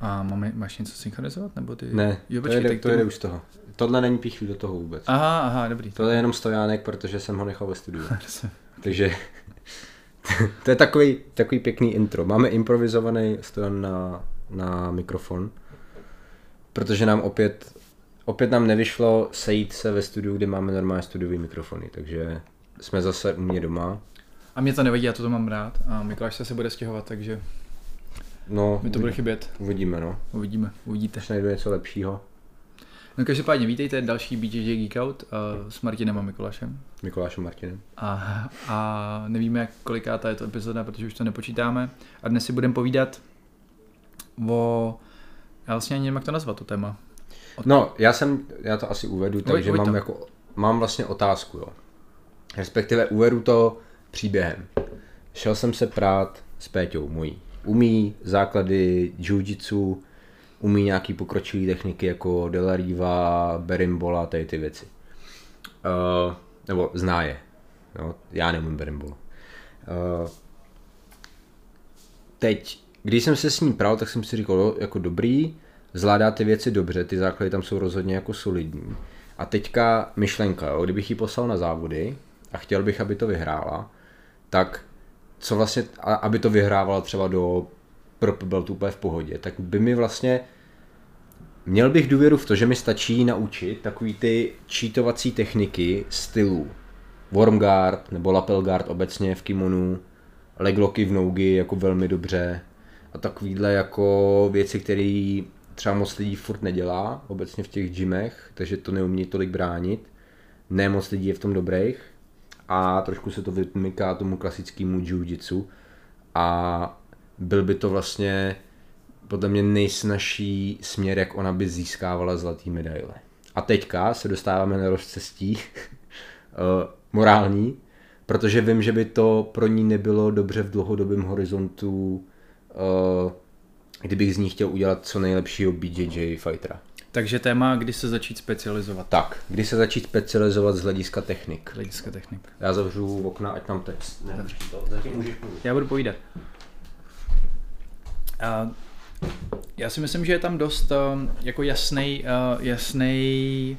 A máme, máš něco synchronizovat? Nebo ty... Ne, jo, to počkej, jde, tak to jde už z toho. Tohle není píchlý do toho vůbec. Aha, aha, dobrý. To je jenom stojánek, protože jsem ho nechal ve studiu. Takže to je takový, takový pěkný intro. Máme improvizovaný stojan na, na mikrofon, protože nám opět, opět nám nevyšlo sejít se ve studiu, kde máme normální studiový mikrofony, takže jsme zase u mě doma. A mě to nevadí, já to, to mám rád. A Mikuláš se asi bude stěhovat, takže No, mi to bude chybět. uvidíme, no. Uvidíme, uvidíte. Až najdu něco lepšího. No každopádně vítejte další BJJ Geek Out uh, s Martinem a Mikulášem. Mikulášem Martinem. A, a nevíme, jak kolikátá je to epizoda, protože už to nepočítáme. A dnes si budeme povídat o... Já vlastně ani nevím, jak to nazvat, to téma. No, já jsem, já to asi uvedu, takže mám to. jako, mám vlastně otázku, jo. Respektive uvedu to příběhem. Šel jsem se prát s Péťou mojí. Umí základy jiu-jitsu, umí nějaký pokročilý techniky jako Delariva, Berimbola, tady ty věci. Uh, nebo zná je. No, já neumím Berimbola. Uh, teď, když jsem se s ním pral, tak jsem si říkal, jako dobrý, zvládá ty věci dobře, ty základy tam jsou rozhodně jako solidní. A teďka myšlenka, jo, kdybych ji poslal na závody a chtěl bych, aby to vyhrála, tak co vlastně, aby to vyhrávala třeba do Purple Beltu úplně v pohodě, tak by mi vlastně Měl bych důvěru v to, že mi stačí naučit takový ty cheatovací techniky stylů. Worm guard nebo lapel guard obecně v kimonu, leglocky v nougy jako velmi dobře a takovýhle jako věci, které třeba moc lidí furt nedělá obecně v těch gymech, takže to neumí tolik bránit. Ne moc lidí je v tom dobrých a trošku se to vymyká tomu klasickému jiu-jitsu a byl by to vlastně podle mě nejsnažší směr, jak ona by získávala zlatý medaile. A teďka se dostáváme na rozcestí eh, morální, protože vím, že by to pro ní nebylo dobře v dlouhodobém horizontu, eh, kdybych z ní chtěl udělat co nejlepšího BJJ fightera. Takže téma, kdy se začít specializovat. Tak, kdy se začít specializovat z hlediska technik. Hlediska technik. Já zavřu okna, ať tam text. Ne, to, zatím můžeš mluvit. Já budu povídat. A já si myslím, že je tam dost um, jako jasný, uh, jasný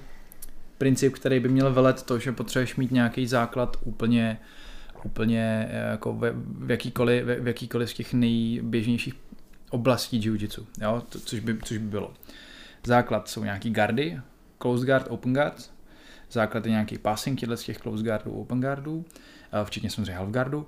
princip, který by měl velet to, že potřebuješ mít nějaký základ úplně, úplně eh, jako ve, v, jakýkoliv, ve, v jakýkoliv z těch nejběžnějších oblastí jiu-jitsu, jo? To, což, by, což by bylo. Základ jsou nějaký gardy, closed guard, open guard, základ je nějaký passing těchto z těch closed guardů, open guardů, včetně samozřejmě half guardů.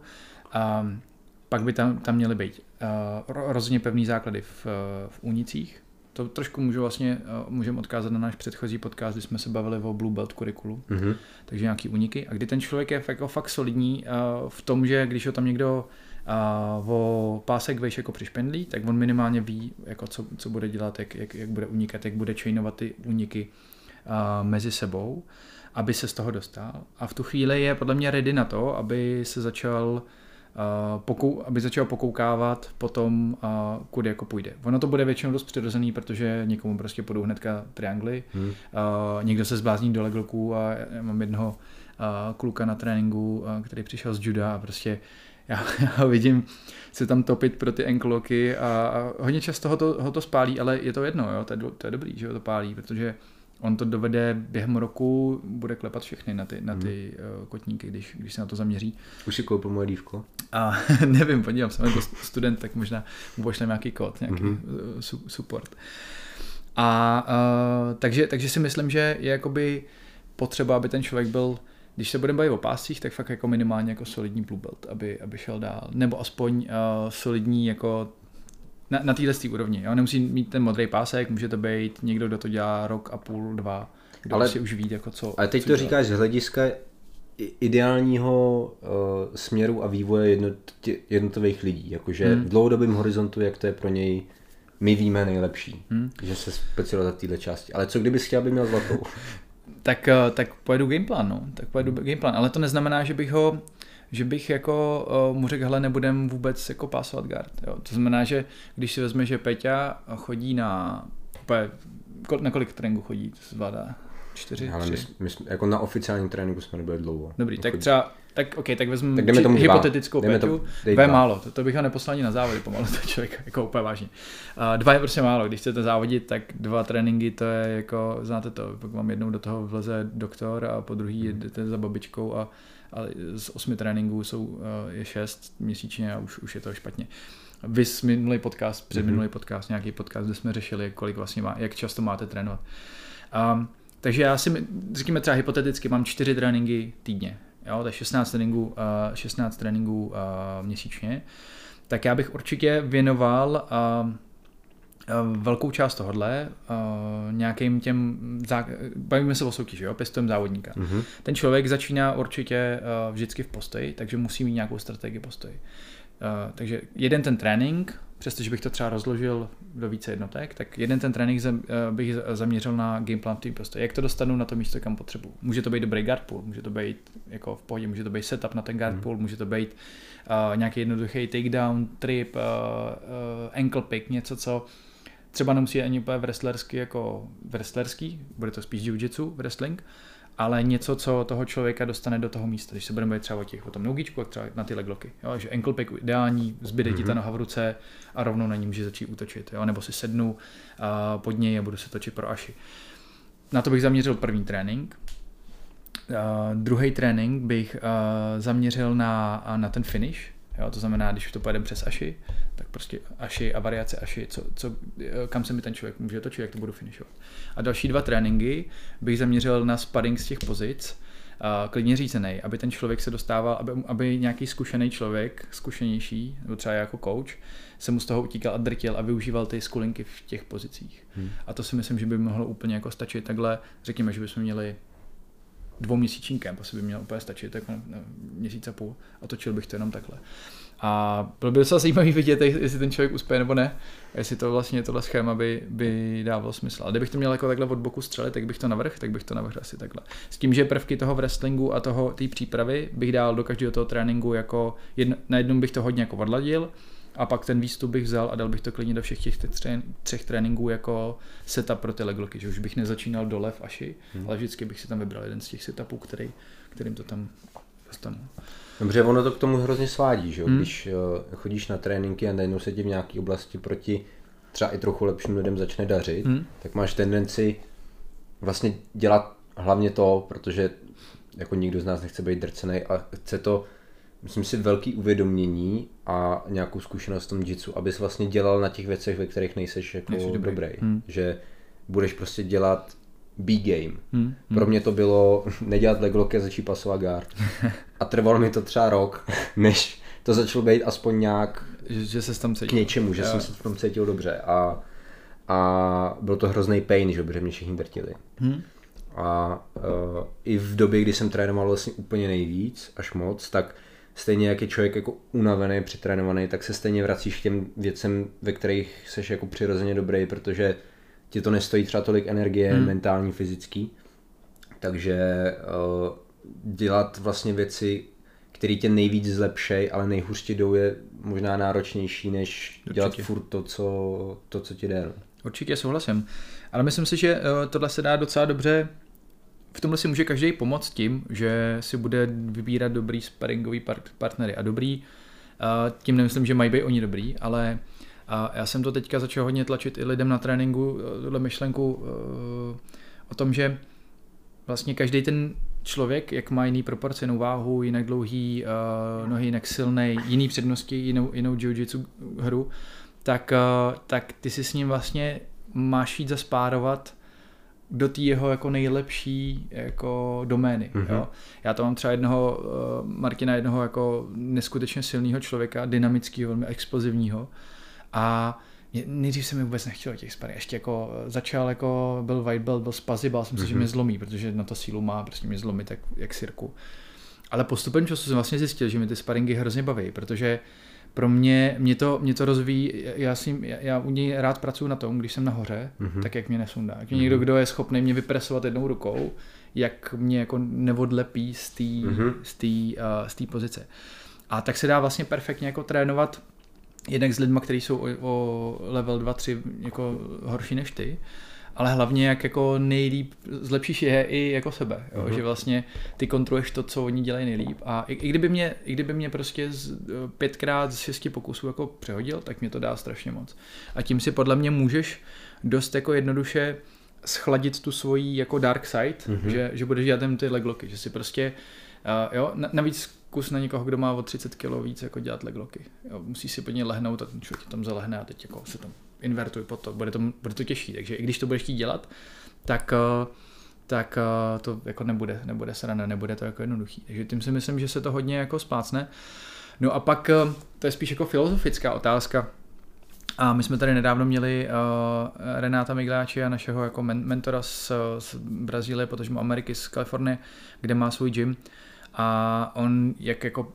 Um, pak by tam, tam měly být uh, ro- rozhodně pevný základy v, v únicích. To trošku můžu vlastně, uh, můžeme odkázat na náš předchozí podcast, kdy jsme se bavili o Blue Belt kurikulu, Mhm. takže nějaký úniky. A kdy ten člověk je fakt, jako fakt solidní uh, v tom, že když ho tam někdo uh, o pásek vejš jako přišpendlí, tak on minimálně ví, jako co, co bude dělat, jak, jak, jak bude unikat, jak bude chainovat ty úniky uh, mezi sebou, aby se z toho dostal. A v tu chvíli je podle mě ready na to, aby se začal Uh, pokou, aby začal pokoukávat potom, uh, kudy jako půjde. Ono to bude většinou dost přirozený, protože někomu prostě půjdou hnedka triangly, Hmm. uh, někdo se zblázní do legloků a já mám jednoho uh, kluka na tréninku, uh, který přišel z juda a prostě já, já vidím se tam topit pro ty enkloky a, a hodně často ho to, ho to spálí, ale je to jedno, jo? To, je, to je dobrý, že ho to pálí, protože on to dovede během roku, bude klepat všechny na ty, na ty uh, kotníky, když, když se na to zaměří. Už si koupil moje dívko? A nevím, podívám se, to student, tak možná mu pošlem nějaký kód, nějaký Mhm. mm-hmm. su, support. A uh, takže, takže si myslím, že je jakoby potřeba, aby ten člověk byl, když se budeme bavit o pásích, tak fakt jako minimálně jako solidní blue belt, aby, aby šel dál. Nebo aspoň uh, solidní jako na, na téhle úrovni. Jo? Nemusí mít ten modrý pásek, může to být někdo, kdo to dělá rok a půl, dva, kdo Ale- si už ví, jako co. Ale teď co to říkáš z hlediska ideálního uh, směru a vývoje jednot, jednotlivých lidí. Jakože Hmm. v dlouhodobém horizontu, jak to je pro něj, my víme nejlepší. Hmm. Že se specializuje v této části. Ale co kdybys chtěl, aby měl zlatou? tak, eh, tak pojedu gameplan, no. Tak pojedu gameplan, ale to neznamená, že bych ho že bych jako uh, mu řekl, hele, nebudem vůbec jako pásovat guard. Jo. To znamená, že když si vezme, že Peťa chodí na, na kolik tréninku chodí, to se zvládá? Čtyři? Ale tři? my, jsme- my jsme, jako na oficiálním tréninku jsme nebyli dlouho. Dobrý, tak Jako- třeba Tak ok, tak vezmu Tak jdeme tomu dva. hypotetickou Jdeme Péťu. to- dej dva je dva. málo, to, to bych ho neposlal ani na závody pomalu, to člověk, jako úplně vážně. Uh, dva je prostě málo, když chcete závodit, tak dva tréninky, to je jako, znáte to, pak vám jednou do toho vleze doktor a po druhý jdete za babičkou a, a z osmi tréninků jsou, uh, je šest měsíčně a už, už je to špatně. Vys minulý podcast, před minulý podcast, nějaký podcast, kde jsme řešili, kolik vlastně má, jak často máte trénovat. Um, takže já si, řekněme třeba hypoteticky, mám čtyři tréninky týdně, jo, to je 16 tréninků, uh, 16 tréninků uh, měsíčně, tak já bych určitě věnoval uh, uh, velkou část tohohle uh, nějakým těm, zá... bavíme se o soutěži, jo, pěstujeme závodníka. Mhm. Ten člověk začíná určitě uh, vždycky v postoji, takže musí mít nějakou strategii postoji. Uh, takže jeden ten trénink, přestože bych to třeba rozložil do více jednotek, tak jeden ten trénink zam, uh, bych za- zaměřil na gameplan tým postoji. Jak to dostanu na to místo, kam potřebuji. Může to být dobrý guard pull, může to být jako v pohodě, může to být setup na ten guard pull, může to být uh, nějaký jednoduchý takedown, trip, uh, uh, ankle pick, něco, co třeba nemusí ani úplně wrestlersky jako wrestlerský, bude to spíš jiu-jitsu, wrestling, ale něco, co toho člověka dostane do toho místa. Když se budeme bavit třeba o, těch, o tom nogičku, jak třeba na ty legloky. Jo, že ankle pick ideální, zbyde mm-hmm. ti ta noha v ruce a rovnou na ní může začít útočit. Jo, nebo si sednu uh, pod něj a budu se točit pro aši. Na to bych zaměřil první trénink. Uh, druhý trénink bych uh, zaměřil na, na ten finish, jo, to znamená, když to pojedeme přes aši, tak prostě aši a variace aši, co, co, eh, kam se mi ten člověk může točit, jak to budu finishovat. A další dva tréninky bych zaměřil na sparring z těch pozic, uh, klidně řízený, aby ten člověk se dostával, aby, aby nějaký zkušený člověk, zkušenější, nebo třeba jako coach, se mu z toho utíkal a drtil a využíval ty skulinky v těch pozicích. Hmm. A to si myslím, že by mohlo úplně jako stačit takhle, řekněme, že bychom měli dvouměsíční kemp, asi by měl úplně stačit, jako měsíc a půl a točil bych to jenom takhle. A bylo by docela zajímavý vidět, jestli ten člověk uspěje nebo ne, jestli to vlastně tohle schéma by, by dávalo smysl. Ale kdybych to měl jako takhle od boku střelit, tak bych to navrh, tak bych to navrhl asi takhle. S tím, že prvky toho wrestlingu a toho té přípravy bych dal do každého toho tréninku jako, jedno, na jednom bych to hodně jako odladil, a pak ten výstup bych vzal a dal bych to klidně do všech těch třech, třech tréninků jako setup pro ty legloky, že už bych nezačínal dole v aši, hmm. ale vždycky bych si tam vybral jeden z těch setupů, který, kterým to tam dostanu. Dobře, ono to k tomu hrozně svádí, že? Hmm. Když uh, chodíš na tréninky a najednou se ti v nějaké oblasti proti třeba i trochu lepším lidem začne dařit, hmm. tak máš tendenci vlastně dělat hlavně to, protože jako nikdo z nás nechce být drcený a chce to, myslím si, velký uvědomění a nějakou zkušenost v tom jitsu, abys vlastně dělal na těch věcech, ve kterých nejseš jako dobrý. dobrý. Hmm. Že budeš prostě dělat B-game. Hmm. Pro mě to bylo nedělat legloky a začít pasovat guard. A trvalo mi to třeba rok, než to začalo být aspoň nějak Že, že se tam k cítil. něčemu, že Jo. jsem se v tom cítil dobře. A, a byl to hrozný pain, že protože mě všichni drtili. Hmm. A uh, i v době, kdy jsem trénoval vlastně úplně nejvíc, až moc, tak stejně jak je člověk jako unavený, přetrénovaný, tak se stejně vracíš k těm věcem, ve kterých seš jako přirozeně dobrý, protože ti to nestojí třeba tolik energie, Hmm. hmm. mentální, fyzický. Takže uh, dělat vlastně věci, které tě nejvíc zlepšej, ale nejhůř ti jdou, je možná náročnější, než Určitě. dělat furt to, co, to, co ti jde. no. Určitě souhlasím. Ale myslím si, že eh, tohle se dá docela dobře v tomhle si může každý pomoct tím, že si bude vybírat dobrý sparingový par- partnery. A dobrý, eh, tím nemyslím, že mají být oni dobrý, ale a já jsem to teďka začal hodně tlačit i lidem na tréninku, eh, tuhle myšlenku eh, o tom, že vlastně každý ten člověk, jak má jiný proporce, jinou váhu, jinak dlouhý uh, nohy, jinak silný, jiný přednosti, jinou, jinou jiu-jitsu hru, tak, uh, tak ty si s ním vlastně máš jít zaspárovat do té jeho jako nejlepší jako domény. Mhm. Mm-hmm. Jo? Já to mám třeba jednoho, uh, Martina, jednoho jako neskutečně silného člověka, dynamického, velmi explozivního a nejdřív se mi vůbec nechtělo těch sparring. Ještě jako eh, začal jako, byl white belt, byl spazy, bál jsem se, že mě zlomí, protože na to sílu má, prostě mě zlomí tak jak sirku. Ale postupem času jsem vlastně zjistil, že mi ty sparingy hrozně baví, protože pro mě, mě to, mě to rozvíjí, já, s ním, já, já u něj rád pracuji na tom, když jsem nahoře, mm-hmm. tak jak mě nesundá. Jak mě někdo, kdo je schopný mě vypresovat jednou rukou, jak mě jako neodlepí z té Mhm. z té, uh, z té pozice. A tak se dá vlastně perfektně jako trénovat jednak s lidmi, kteří jsou o, o level 2-3 jako horší než ty. Ale hlavně jak jako nejlíp zlepšíš je i jako sebe, jo? Uh-huh. že vlastně ty kontroluješ to, co oni dělají nejlíp a i, i, kdyby, mě, i kdyby mě prostě z, pětkrát z šesti pokusů jako přehodil, tak mě to dá strašně moc. A tím si podle mě můžeš dost jako jednoduše schladit tu svoji jako dark side, mm-hmm. že, že budeš dělat ty legloky, že si prostě, uh, jo, navíc kus na někoho, kdo má o 30 kg víc, jako dělat legloky. Jo, musíš si pod ně lehnout a ten člověk tam zalehne a teď jako se tam invertuj pod to, bude to, bude to těžší, takže i když to budeš chtít dělat, tak uh, tak uh, to jako nebude, nebude sranda, nebude to jako jednoduchý. Takže tím si myslím, že se to hodně jako splácne. No a pak uh, to je spíš jako filozofická otázka, a my jsme tady nedávno měli uh, Renáta Migláči a našeho jako men- mentora z, z Brazílie, protože Ameriky, z Kalifornie, kde má svůj gym. A on, jak jako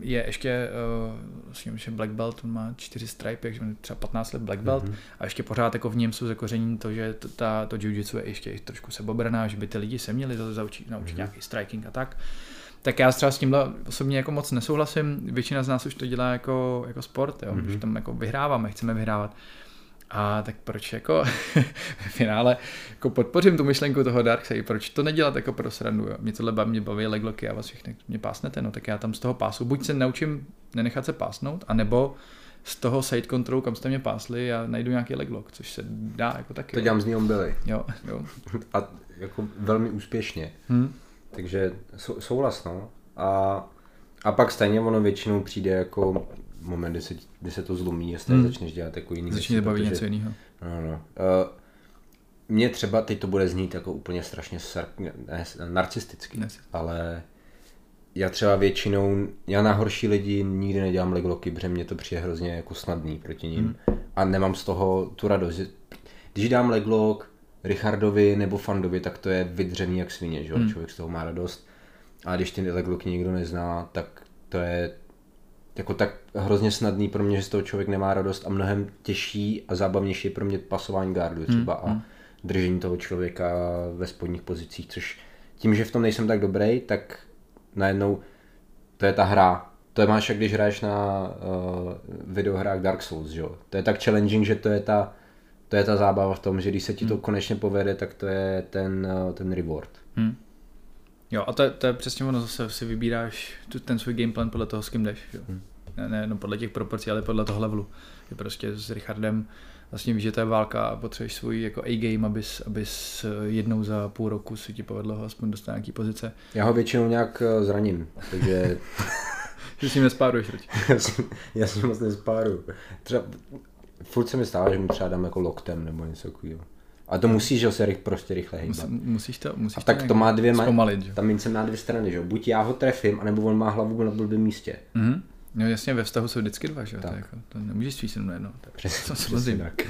je ještě, uh, myslím, že black belt, on má čtyři stripe, takže třeba 15 let black belt mm-hmm. a ještě pořád jako v něm jsou zakoření to, že to, ta, to jiu-jitsu je ještě trošku sebobraná, že by ty lidi se měli zaučit, naučit mm-hmm. nějaký striking a tak. Tak já třeba s tímhle osobně jako moc nesouhlasím. Většina z nás už to dělá jako, jako sport, jo? Mm-hmm. že tam jako vyhráváme, chceme vyhrávat. A tak proč jako v finále jako podpořím tu myšlenku toho Darkseid, proč to nedělat jako pro srandu, jo? Mě tohle baví, mě baví legloky a vás všechny mě pásnete, no tak já tam z toho pásu buď se naučím nenechat se pásnout, anebo z toho side control, kam jste mě pásli a najdu nějaký leglock, což se dá jako taky. To dělám z ní byli. Jo, jo. A jako velmi úspěšně. Hmm. Takže sou, souhlas, no. A, a pak stejně ono většinou přijde jako moment, kdy se, kdy se to zlomí, jestli hmm. začneš dělat jako jiný Začne bavit něco jiného. No, no. Uh, mně třeba teď to bude znít jako úplně strašně sar, ne, narcisticky, ne. ale já třeba většinou, já na horší lidi nikdy nedělám legloky, protože mě to přijde hrozně jako snadný proti ním hmm. a nemám z toho tu radost. Když dám leglok, Richardovi nebo Fandovi, tak to je vydřený jak svině, že hmm. člověk z toho má radost. A když ty legloky nikdo nezná, tak to je jako tak hrozně snadný pro mě, že z toho člověk nemá radost a mnohem těžší a zábavnější je pro mě pasování gardu hmm, třeba hmm. a držení toho člověka ve spodních pozicích, což tím, že v tom nejsem tak dobrý, tak najednou to je ta hra. To je máš, jak když hraješ na uh, videohrách Dark Souls, že jo? To je tak challenging, že to je ta to je ta zábava v tom, že když se ti to hmm. konečně povede, tak to je ten, eh, ten reward. Hmm. Jo, a to je, to je přesně ono, zase si vybíráš tu, ten svůj gameplan podle toho, s kým jdeš. Jo. Hmm. Ne, ne no podle těch proporcí, ale podle toho levelu. Je prostě s Richardem vlastně víš, že to je válka a potřebuješ svůj jako A-game, abys, abys eh, jednou za půl roku si ti povedlo ho aspoň dostat nějaký pozice. Já ho většinou nějak eh, zraním, takže... že s ním nespáruješ, já s ním moc nespáruju. Třeba furt se mi stává, že mu třeba dám jako loktem nebo něco takového. A to musíš, že se rych, prostě rychle hýbat. Musíš to, musíš a tak to, to má dvě, zpomalit, že? ta mince má dvě strany, že Buď já ho trefím, anebo on má hlavu na blbém místě. Mm-hmm. No jasně, ve vztahu jsou vždycky dva, že? To, jako, to nemůžeš svíst jenom na jedno. Přesně, to samozřejmě. Tak.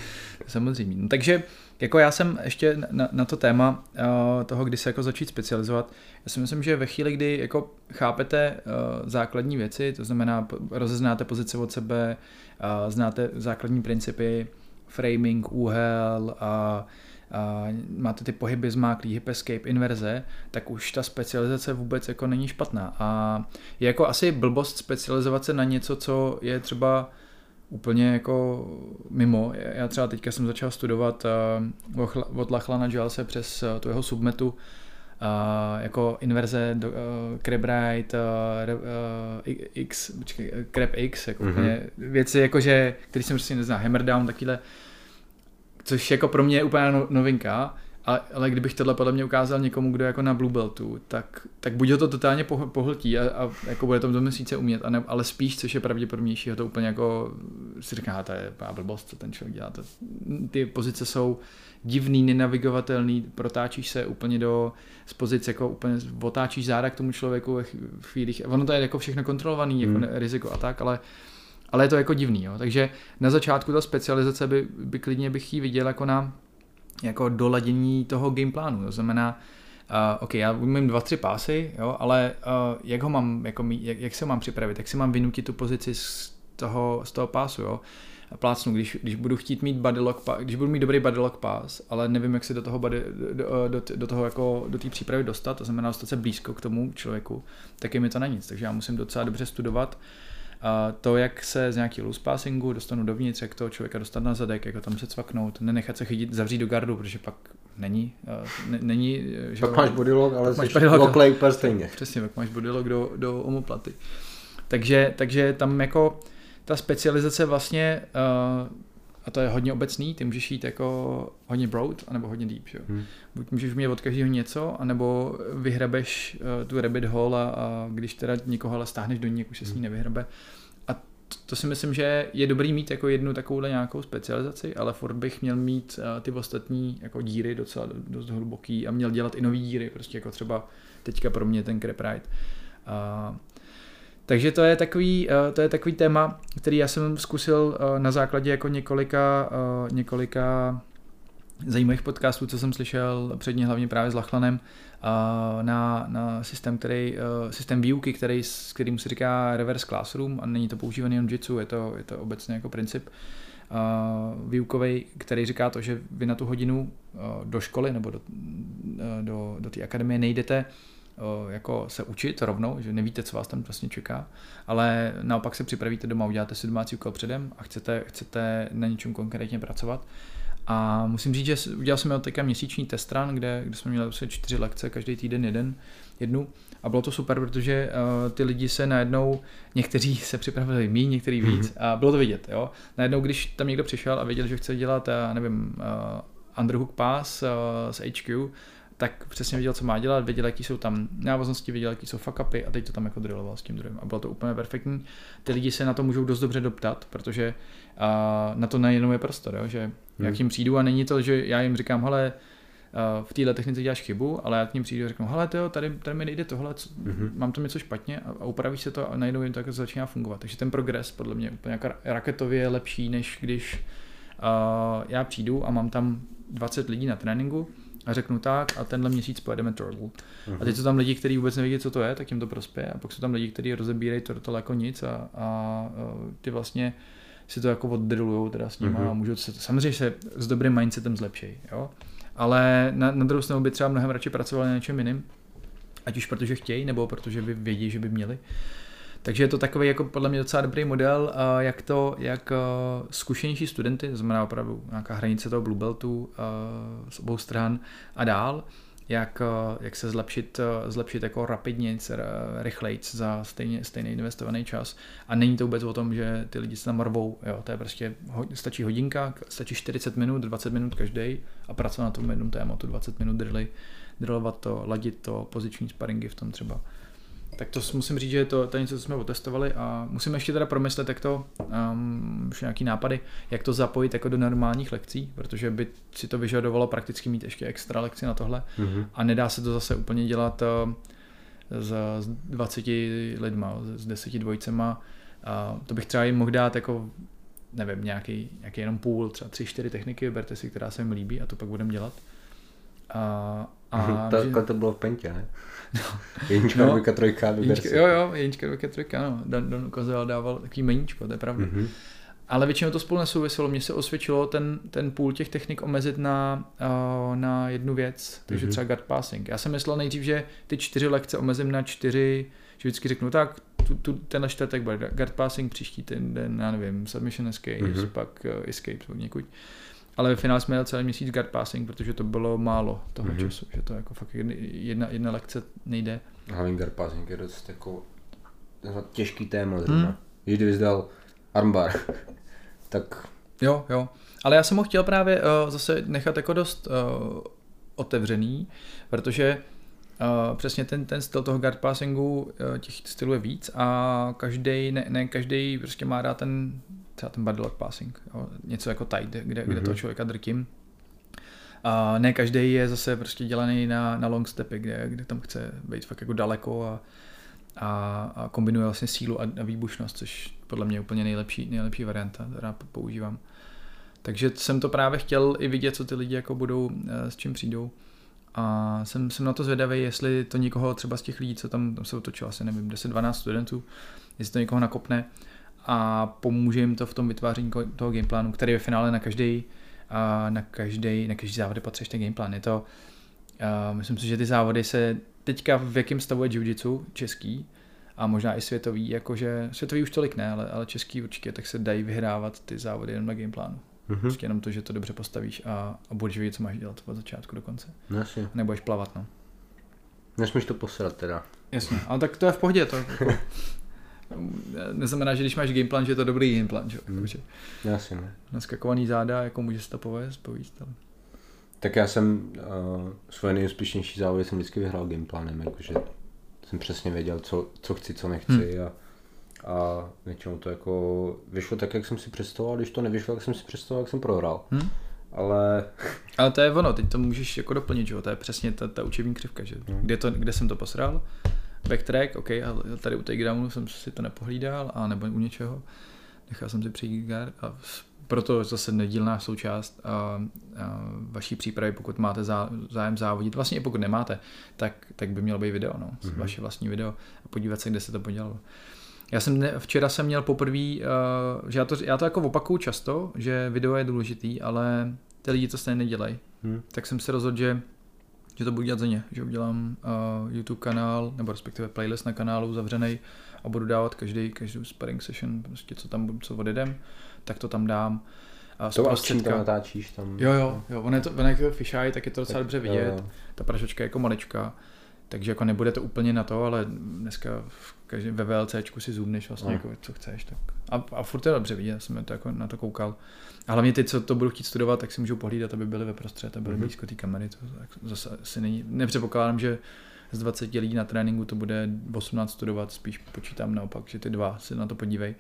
samozřejmě. No, takže jako já jsem ještě na, na to téma uh, toho, kdy se jako začít specializovat, já si myslím, že ve chvíli, kdy jako chápete uh, základní věci, to znamená rozeznáte pozice od sebe, uh, znáte základní principy, framing, úhel a a máte ty pohyby zmáklý, hip escape, inverze, tak už ta specializace vůbec jako není špatná. A je jako asi blbost specializovat se na něco, co je třeba úplně jako mimo. Já třeba teďka jsem začal studovat uh, od Lachlana Jalse přes uh, tu jeho submetu uh, jako inverze do, uh, crab right, uh, uh, x, počkej, crab x, jako mm-hmm. věci jakože, které jsem prostě neznal, hammer down, takovýhle což jako pro mě je úplně no, novinka, ale, ale kdybych tohle podle mě ukázal někomu, kdo je jako na Blue Beltu, tak, tak buď ho to totálně pohltí a, a jako bude to do měsíce umět, a ne, ale spíš, což je pravděpodobnější, ho to úplně jako si říká, to je blbost, co ten člověk dělá. To, ty pozice jsou divný, nenavigovatelný, protáčíš se úplně do z pozice, jako úplně otáčíš záda k tomu člověku ve chvílích. Ono to je jako všechno kontrolovaný, jako hmm. riziko a tak, ale ale je to jako divný, jo. takže na začátku ta specializace by, by klidně bych ji viděl jako na jako doladění toho gameplánu, to znamená, Uh, OK, já umím dva, tři pásy, jo, ale uh, jak ho mám, jako jak, jak se mám připravit, jak si mám vynutit tu pozici z toho, z toho pásu, jo. Plácnu, když, když budu chtít mít body lock, když budu mít dobrý body lock pass, ale nevím, jak se do toho, body, do, do, do, toho jako, do té přípravy dostat, to znamená dostat se blízko k tomu člověku, tak je mi to na nic, takže já musím docela dobře studovat A to, jak se z nějaký loose passingu dostanu dovnitř, jak toho člověka dostat na zadek, jak ho tam se cvaknout, nenechat se chytit, zavřít do gardu, protože pak není, ne, není že pak máš bodylog, ale máš bodylog, úplně stejně. Přesně, pak máš bodylog do, do omoplaty. Takže, takže tam jako ta specializace vlastně, uh, a to je hodně obecný, ty můžeš jít jako hodně broad, anebo hodně deep. Že? Hmm. Buď můžeš mít od každého něco, anebo vyhrabeš uh, tu rabbit hole a, a když teda někoho ale stáhneš do ní, už se s ní hmm. nevyhrabe. A to, to si myslím, že je dobrý mít jako jednu takovouhle nějakou specializaci, ale furt bych měl mít uh, ty ostatní jako díry docela dost hluboký a měl dělat i nový díry, prostě jako třeba teďka pro mě ten Crep Ride. Uh, takže to je takový, eh, to je takový téma, který já jsem zkusil eh, na základě jako několika, eh, několika zajímavých podcastů, co jsem slyšel, předně hlavně právě s Lachlanem, na, na systém, který, systém výuky, který, s kterým se říká reverse classroom a není to používaný jen jitsu, je to, je to obecně jako princip výukový, který říká to, že vy na tu hodinu do školy nebo do, do, do té akademie nejdete jako se učit rovnou, že nevíte, co vás tam vlastně čeká, ale naopak se připravíte doma, uděláte si domácí úkol předem a chcete, chcete na něčem konkrétně pracovat. A musím říct, že udělal jsem teďka měsíční test run, kde, kde jsme měli vlastně čtyři lekce, každý týden jeden, jednu. A bylo to super, protože uh, ty lidi se najednou, někteří se připravili méně, někteří víc mm-hmm. a bylo to vidět. Jo? Najednou, když tam někdo přišel a věděl, že chce dělat, já nevím, uh, underhook pass uh, z HQ, tak přesně věděl, co má dělat, věděl, jaký jsou tam návaznosti, věděl, jaký jsou fuck upy a teď to tam jako drilloval s tím druhým. A bylo to úplně perfektní. Ty lidi se na to můžou dost dobře doptat, protože uh, na to nejenom je prostor, jo, že hmm. jak jim přijdu a není to, že já jim říkám, hele, v téhle technice děláš chybu, ale já k ním přijdu a řeknu, hele, tyjo, tady, tady mi nejde tohle, co, mm-hmm. mám tam něco špatně a, a upravíš se to a najednou jim to jako začíná fungovat. Takže ten progres podle mě úplně jako raketově je lepší, než když uh, já přijdu a mám tam 20 lidí na tréninku, a řeknu tak a tenhle měsíc pojedeme turtle. Uh-huh. A teď jsou tam lidi, kteří vůbec nevědí, co to je, tak jim to prospěje. A pak jsou tam lidi, kteří rozebírají turtle jako nic a, a, a ty vlastně si to jako oddrillujou teda s nimi uh-huh. a můžou se, samozřejmě se s dobrým mindsetem zlepší, jo. Ale na, na druhou stranu by třeba mnohem radši pracovali na něčem jiným, ať už protože chtějí, nebo protože by vědí, že by měli. Takže je to takový jako podle mě docela dobrý model, jak to, jak zkušenější studenty, to znamená opravdu nějaká hranice toho Blue Beltu z obou stran a dál, jak, jak se zlepšit, zlepšit jako rapidně, rychleji za stejně, stejný investovaný čas. A není to vůbec o tom, že ty lidi se tam rvou. Jo, to je prostě, stačí hodinka, stačí 40 minut, 20 minut každý a pracovat na tom jednom tématu, 20 minut drilly, drillovat to, ladit to, poziční sparingy v tom třeba. Tak to musím říct, že to, to je něco, co jsme otestovali a musíme ještě teda promyslet, jak to, um, už nějaký nápady, jak to zapojit jako do normálních lekcí, protože by si to vyžadovalo prakticky mít ještě extra lekci na tohle mm-hmm. a nedá se to zase úplně dělat uh, s, s 20 lidma, s 10 dvojcema. Uh, to bych třeba jim mohl dát jako nevím, nějaký, nějaký jenom půl, třeba tři, čtyři techniky, vyberte si, která se jim líbí a to pak budeme dělat. A, a to, že... to bylo v Pentě, ne? No. Jednička, no, dvojka, trojka, jednička, Jo, jo, jednička, dvojka, trojka, no. Don, Don ukazoval, dával takový meníčko, to je pravda. Mm-hmm. Ale většinou to spolu nesouviselo. Mně se osvědčilo ten, ten půl těch technik omezit na, uh, na jednu věc, takže mm-hmm. třeba guard passing. Já jsem myslel nejdřív, že ty čtyři lekce omezím na čtyři, že vždycky řeknu tak, tu, tu, tenhle čtvrtek bude guard passing, příští ten den, já nevím, submission escape, mm-hmm. pak uh, escape někud. Uh, ale ve finále jsme měli celý měsíc guard passing, protože to bylo málo toho mm-hmm. času, že to jako fakt jedna, jedna lekce nejde. Hlavně guard passing je dost jako těžký téma zrovna. Hmm. Když zdal armbar, tak... Jo, jo. Ale já jsem ho chtěl právě uh, zase nechat jako dost uh, otevřený, protože Uh, přesně ten, ten styl toho guard passingu, uh, těch stylů je víc a každý, ne, ne každý prostě má rád ten třeba ten body passing, jo, něco jako tight, kde, mm-hmm. kde toho mhm. člověka drtím. A ne každý je zase prostě dělaný na, na long stepy, kde, kde tam chce být fakt jako daleko a, a, a kombinuje vlastně sílu a, a výbušnost, což podle mě je úplně nejlepší, nejlepší varianta, která používám. Takže jsem to právě chtěl i vidět, co ty lidi jako budou, eh, s čím přijdou. A jsem, jsem na to zvědavý, jestli to někoho třeba z těch lidí, co tam, tam se otočilo asi nevím, 10-12 studentů, jestli to někoho nakopne, a pomůže jim to v tom vytváření toho gameplánu, který je v finále na každý na každý, na každý závody potřebuješ ten gameplan. Je to, uh, myslím si, že ty závody se teďka v jakém stavu je jiu český a možná i světový, jakože světový už tolik ne, ale, ale český určitě, tak se dají vyhrávat ty závody jenom na gameplánu. Mm-hmm. Prostě jenom to, že to dobře postavíš a, a budeš vědět, co máš dělat od začátku do konce. No, jasně. Nebudeš plavat, no. Nesmíš to posrat teda. Jasně, ale tak to je v pohodě, to jako, neznamená, že když máš gameplan, že je to dobrý gameplan, že? Mm. Takže Jasně, no. naskakovaný záda, jako může se to povést, povíst, ale... Tak já jsem uh, svoje nejúspěšnější závody jsem vždycky vyhrál gameplanem, jakože jsem přesně věděl, co, co chci, co nechci hmm. a, a většinou to jako vyšlo tak, jak jsem si představoval, když to nevyšlo, jak jsem si představoval, jak jsem prohrál. Hmm? Ale Ale to je ono, teď to můžeš jako doplnit, že jo, to je přesně ta, ta učební křivka, že Hmm. kde, to, kde jsem to posral, backtrack, ok, ale tady u takedownu jsem si to nepohlídal, a nebo u něčeho, nechal jsem si přijít guard a proto zase nedílná součást a, a vaší přípravy, pokud máte zá, zájem závodit, vlastně i pokud nemáte, tak, tak by mělo být video, no, mm-hmm. vaše vlastní video a podívat se, kde se to podělalo. Já jsem ne, včera jsem měl poprvé, uh, že já to, já to jako opakuju často, že video je důležitý, ale ty lidi to stejně nedělají. hm, Tak jsem se rozhodl, že, že to budu dělat za ně, že udělám uh, YouTube kanál, nebo respektive playlist na kanálu zavřený a budu dávat každý, každou sparring session, prostě co tam co odjedem, tak to tam dám. A to akční tam natáčíš tam. Jo, jo, jo, on je to, on je jako fisheye, tak je to docela dobře vidět. Jo, jo. Ta prašočka je jako malička, takže jako nebude to úplně na to, ale dneska v každém, ve VLCčku si zoomneš vlastně No. jako co chceš. Tak. A, a furt je dobře vidět, já jsem to jako na to koukal. A hlavně ty, co to budou chtít studovat, tak si můžou pohlídat, aby byli ve prostřed, aby byli Mhm. blízko té kamery. To zase asi není, nepředpokládám, že z 20 lidí na tréninku to bude 18 studovat, spíš počítám naopak, že ty dva se na to podívej.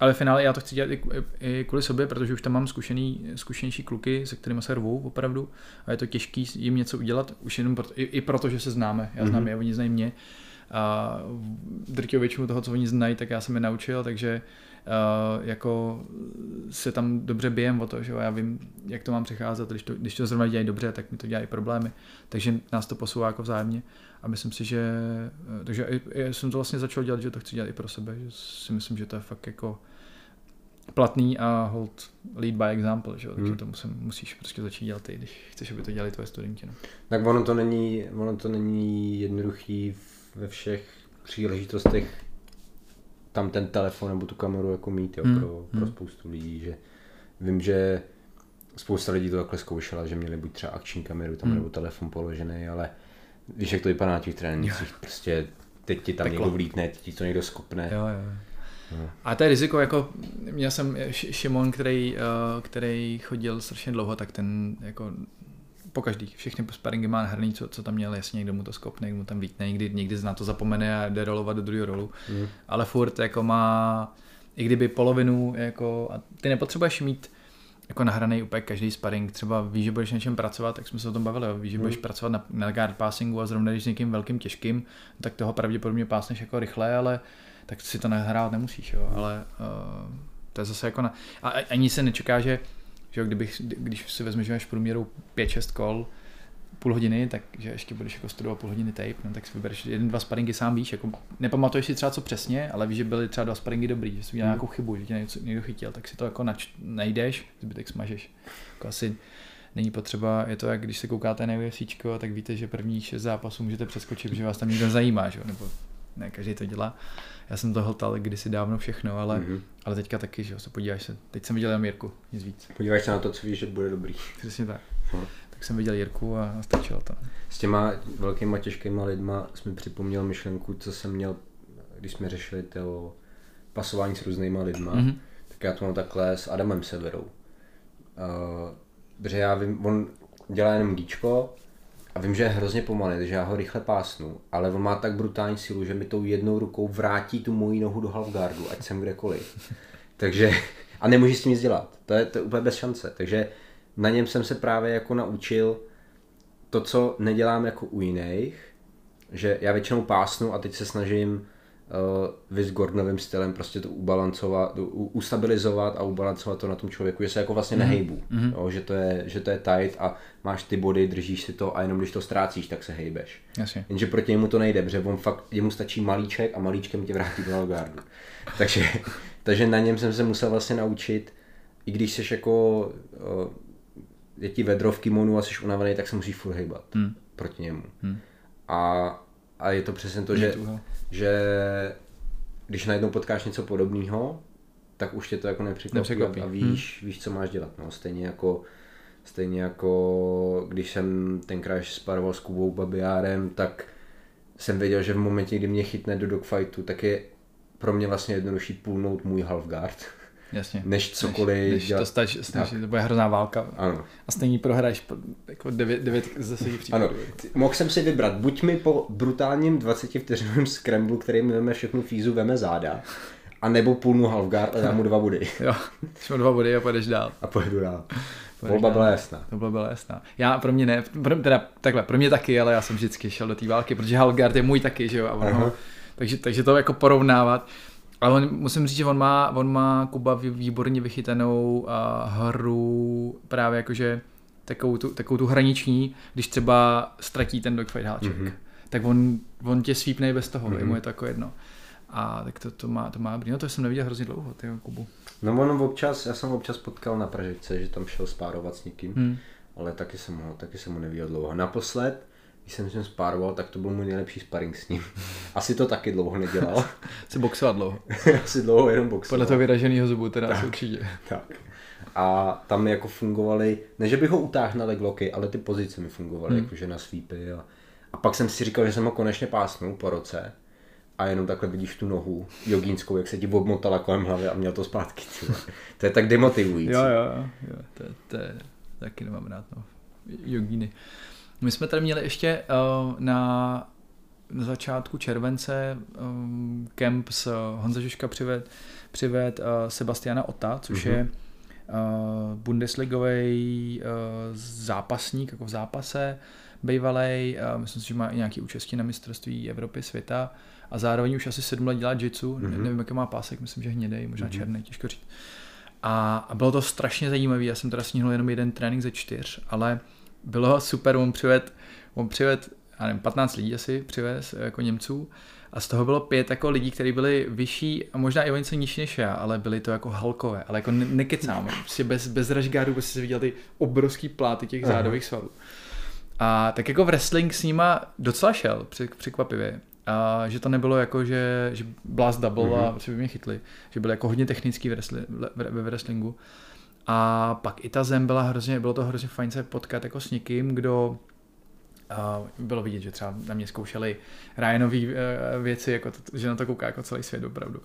Ale v finále já to chci dělat i, i kvůli sobě, protože už tam mám zkušený, zkušenější kluky, se kterými se rvou opravdu a je to těžký jim něco udělat, už jenom proto, i, i proto, že se známe. Já znám Mhm. je, oni znají mě a drtivou většinu toho, co oni znají, tak já jsem je naučil, takže uh, jako se tam dobře bijem o to, že jo, já vím, jak to mám přecházet, když to, když to zrovna dělají dobře, tak mi to dělají problémy, takže nás to posouvá jako vzájemně a myslím si, že, eh, takže i- i jsem to vlastně začal dělat, že to chci dělat i pro sebe, že si myslím, že to je fakt jako platný a hold lead by example, že jo, takže Hmm. to musím, musíš prostě začít dělat ty, když chceš, aby to dělali tvoje studenti. No. Tak ono to není, ono to není jednoduchý v- ve všech příležitostech tam ten telefon nebo tu kameru jako mít jo, Hmm, pro, pro hmm. spoustu lidí, že vím, že spousta lidí to takhle zkoušela, že měli buď třeba akční kameru tam Hmm. nebo telefon položený, ale víš, jak to vypadá na těch trénincích, prostě teď ti tam Peklo. někdo vlítne, teď ti to někdo skopne. Jo, jo. No. A to je riziko, jako měl jsem Šimon, který, eh, který chodil strašně dlouho, tak ten jako po každý, všechny sparingy má hrný, co, co tam měl, jasně někdo mu to skopne, někdo mu tam vítne, někdy, někdy na to zapomene a jde rolovat do druhého rolu, Hmm. ale furt jako má, i kdyby polovinu, jako, a ty nepotřebuješ mít jako nahraný úplně každý sparring, třeba víš, že budeš na něčem pracovat, tak jsme se o tom bavili, víš, že budeš Hmm. pracovat na, na guard passingu a zrovna když s někým velkým těžkým, tak toho pravděpodobně pásneš jako rychle, ale tak si to nahrávat nemusíš, jo, ale uh, to je zase jako na, a- ani se nečeká, že, že kdybych, když si vezmeš, že máš průměru 5-6 kol, půl hodiny, tak že ještě budeš jako studovat půl hodiny tape, no, tak si vybereš jeden, dva sparingy sám víš, jako nepamatuješ si třeba co přesně, ale víš, že byly třeba dva sparingy dobrý, že jsi udělal Hmm. nějakou chybu, že tě něco, někdo chytil, tak si to jako nač, najdeš, zbytek smažeš. Jako asi není potřeba, je to jak když se koukáte na UFC, tak víte, že první šest zápasů můžete přeskočit, protože vás tam někdo zajímá, že? nebo ne, každý to dělá. Já jsem to hltal kdysi dávno všechno, ale, Mhm. ale teďka taky, že jo, se podíváš se. Teď jsem viděl jenom Jirku, nic víc. Podíváš se na to, co víš, že bude dobrý. Přesně tak. No. Tak jsem viděl Jirku a stačilo to. S těma velkýma těžkýma lidma jsme připomněl myšlenku, co jsem měl, když jsme řešili to pasování s různýma lidma. Mhm. Tak já to mám takhle s Adamem Severou. Uh, protože já vím, on dělá jenom díčko a vím, že je hrozně pomalý, takže já ho rychle pásnu, ale on má tak brutální sílu, že mi tou jednou rukou vrátí tu moji nohu do halfguardu, ať jsem kdekoliv. takže, a nemůžu s tím nic dělat. To je, to je úplně bez šance. Takže na něm jsem se právě jako naučil to, co nedělám jako u jiných, že já většinou pásnu a teď se snažím uh, vy s Gordonovým stylem prostě to ubalancovat, u, ustabilizovat a ubalancovat to na tom člověku, že se jako vlastně nehejbu, Mhm. jo, že, to je, že to je tight a máš ty body, držíš si to a jenom když to ztrácíš, tak se hejbeš. Jasně. Jenže proti němu to nejde, protože on fakt, jemu stačí malíček a malíčkem tě vrátí do Algardu. takže, takže na něm jsem se musel vlastně naučit, i když jsi jako, uh, je ti vedro v kimonu a jsi unavený, tak se musíš furt hejbat Hmm. proti němu. Hmm. A, a je to přesně to, že, že když najednou potkáš něco podobného, tak už tě to jako nepřekvapí, a víš, víš, co máš dělat. No. Stejně jako Stejně jako když jsem tenkrát sparoval s Kubou Babiárem, tak jsem věděl, že v momentě, kdy mě chytne do dogfightu, tak je pro mě vlastně jednodušší půlnout můj halfguard, Jasně. než cokoliv Než, než dělat. to, stač, než Tak. to bude hrozná válka. Ano. A stejně prohraješ jako 9, 9 z 10 případů. Ano, mohl jsem si vybrat, buď mi po brutálním 20 vteřinovém scramblu, který mi veme všechnu fízu, veme záda, a nebo půlnu halfguard a dám mu dva body Jo, když mám dva body a půjdeš dál. a pojedu dál. Pojedeš Volba dál. byla jasná. To byla, jasná. Já pro mě ne, pro, teda takhle, pro mě taky, ale já jsem vždycky šel do té války, protože Halgard je můj taky, že jo, a on Aha. ho, takže, takže to jako porovnávat. Ale on, musím říct, že on má, on má Kuba vý- výborně vychytanou a hru právě jakože takovou tu, takovou tu hraniční, když třeba ztratí ten dogfight háček, Mhm. mm-hmm. tak on, on tě svípne i bez toho, Mhm. mm-hmm. mu je to jako jedno. A tak to, to má, to má dobrý. No to jsem neviděl hrozně dlouho, ty Kubu. No on občas, já jsem občas potkal na Pražičce, že tam šel spárovat s někým, Hmm. ale taky jsem ho, taky jsem ho neviděl dlouho. Naposled, když jsem s ním spároval, tak to byl můj nejlepší sparring s ním. Asi to taky dlouho nedělal. Se boxovat dlouho. Asi dlouho jenom boxoval. Podle toho vyraženého zubu teda asi určitě. Tak. A tam jako fungovaly, ne že bych ho utáhl na legloky, ale ty pozice mi fungovaly, hmm. jakože na sweepy. A, a pak jsem si říkal, že jsem ho konečně pásnul po roce a jenom takhle vidíš tu nohu jogínskou, jak se ti obmotala kolem hlavy a měl to zpátky. To je tak demotivující. Jo, jo, jo, to, je- to, je, taky nemám rád, no. Jogíny. My jsme tady měli ještě uh, na, na začátku července um, kemp s uh, Honza Žižka přived, přived uh, Sebastiana Ota, což Mhm. mm-hmm. je uh, Bundesligový uh, zápasník, jako v zápase, bývalej, uh, myslím si, že má i nějaký účastí na mistrovství Evropy, světa a zároveň už asi sedm let dělá jitsu, mm-hmm. Mhm. nevím, jaký má pásek, myslím, že hnědej, možná Mhm. mm-hmm. černý, těžko říct. A, a bylo to strašně zajímavé, já jsem teda sníhl jenom jeden trénink ze čtyř, ale bylo super, on přived, on přived, já nevím, 15 lidí asi přivez jako Němců a z toho bylo pět jako lidí, kteří byli vyšší a možná i o něco nižší než já, ale byli to jako halkové, ale jako ne- nekecám, prostě bez, bez ražgáru prostě si viděl ty obrovský pláty těch zádových svalů. A tak jako v wrestling s nima docela šel, přek- překvapivě. A že to nebylo jako, že, že blast double mm-hmm. a Mhm. prostě by mě chytli. Že byl jako hodně technický ve wrestlingu. A pak i ta zem byla hrozně, bylo to hrozně fajn se potkat jako s někým, kdo a bylo vidět, že třeba na mě zkoušeli Ryanový eh, věci, jako to, že na to kouká jako celý svět opravdu.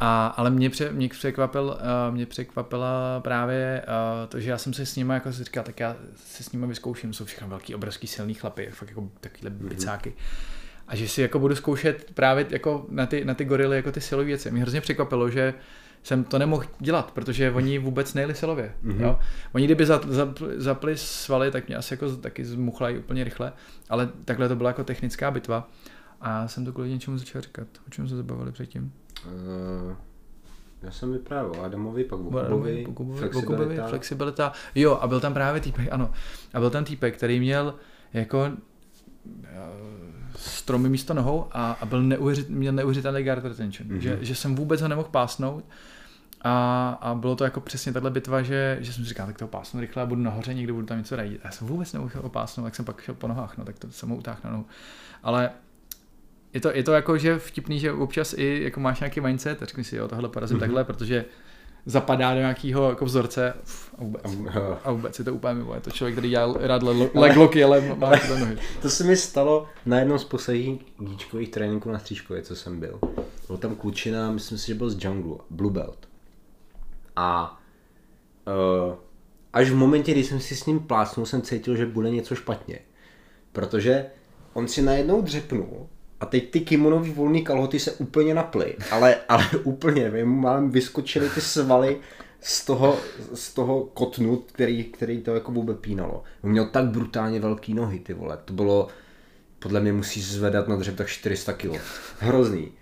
A, ale mě, pře, mě, překvapil, uh, mě překvapila právě uh, to, že já jsem si s nimi jako si říkal, tak já si s nimi vyzkouším, jsou všechno velký, obrovský, silný chlapy, fakt jako takovýhle Mhm. bicáky. A že si jako budu zkoušet právě jako na ty, na ty gorily jako ty silové věci. Mě hrozně překvapilo, že jsem to nemohl dělat, protože oni vůbec nejeli silově. Mhm. Mm-hmm. Jo? Oni kdyby za, za, zapli svaly, tak mě asi jako taky zmuchlají úplně rychle, ale takhle to byla jako technická bitva. A jsem to kvůli něčemu začal říkat. O čem se zabavili předtím? Uh, já jsem vyprávěl o Adamovi, pak o Kubovi, Kubovi, Kubovi, flexibilita. Kubovi, flexibilita. Jo, a byl tam právě týpek, ano. A byl tam týpek, který měl jako eh, stromy místo nohou a, a byl neuvěřit, měl neuvěřitelný guard retention. Mhm. Mm-hmm. Že, že, jsem vůbec ho nemohl pásnout. A, a bylo to jako přesně tahle bitva, že, že jsem si říkal, tak to pásnu rychle a budu nahoře, někde budu tam něco radit. A já jsem vůbec nemohl ho pásnout, tak jsem pak šel po nohách, no, tak to jsem ho utáhl na nohu. Ale je to, je to jako, že vtipný, že občas i jako máš nějaký mindset, řekni si, jo, tohle porazím Mhm. mm-hmm. takhle, protože zapadá do nějakého jako vzorce uf, a vůbec. A- vůbec je to úplně mimo. Je to člověk, který dělá rád le- legloky, ale má tyhle nohy. To se mi stalo na jednom z posledních díčkových tréninků na Střížkově, co jsem byl. Byl tam klučina, myslím si, že byl z Jungle, Blue Belt. A uh, až v momentě, kdy jsem si s ním plásnul, jsem cítil, že bude něco špatně. Protože on si najednou dřepnul a teď ty kimonový volný kalhoty se úplně naply, ale, ale úplně, nevím, mám vyskočily ty svaly z toho, z toho kotnu, který, který to jako vůbec pínalo. On měl tak brutálně velký nohy, ty vole, to bylo, podle mě musí zvedat na dřep tak 400 kg. Hrozný.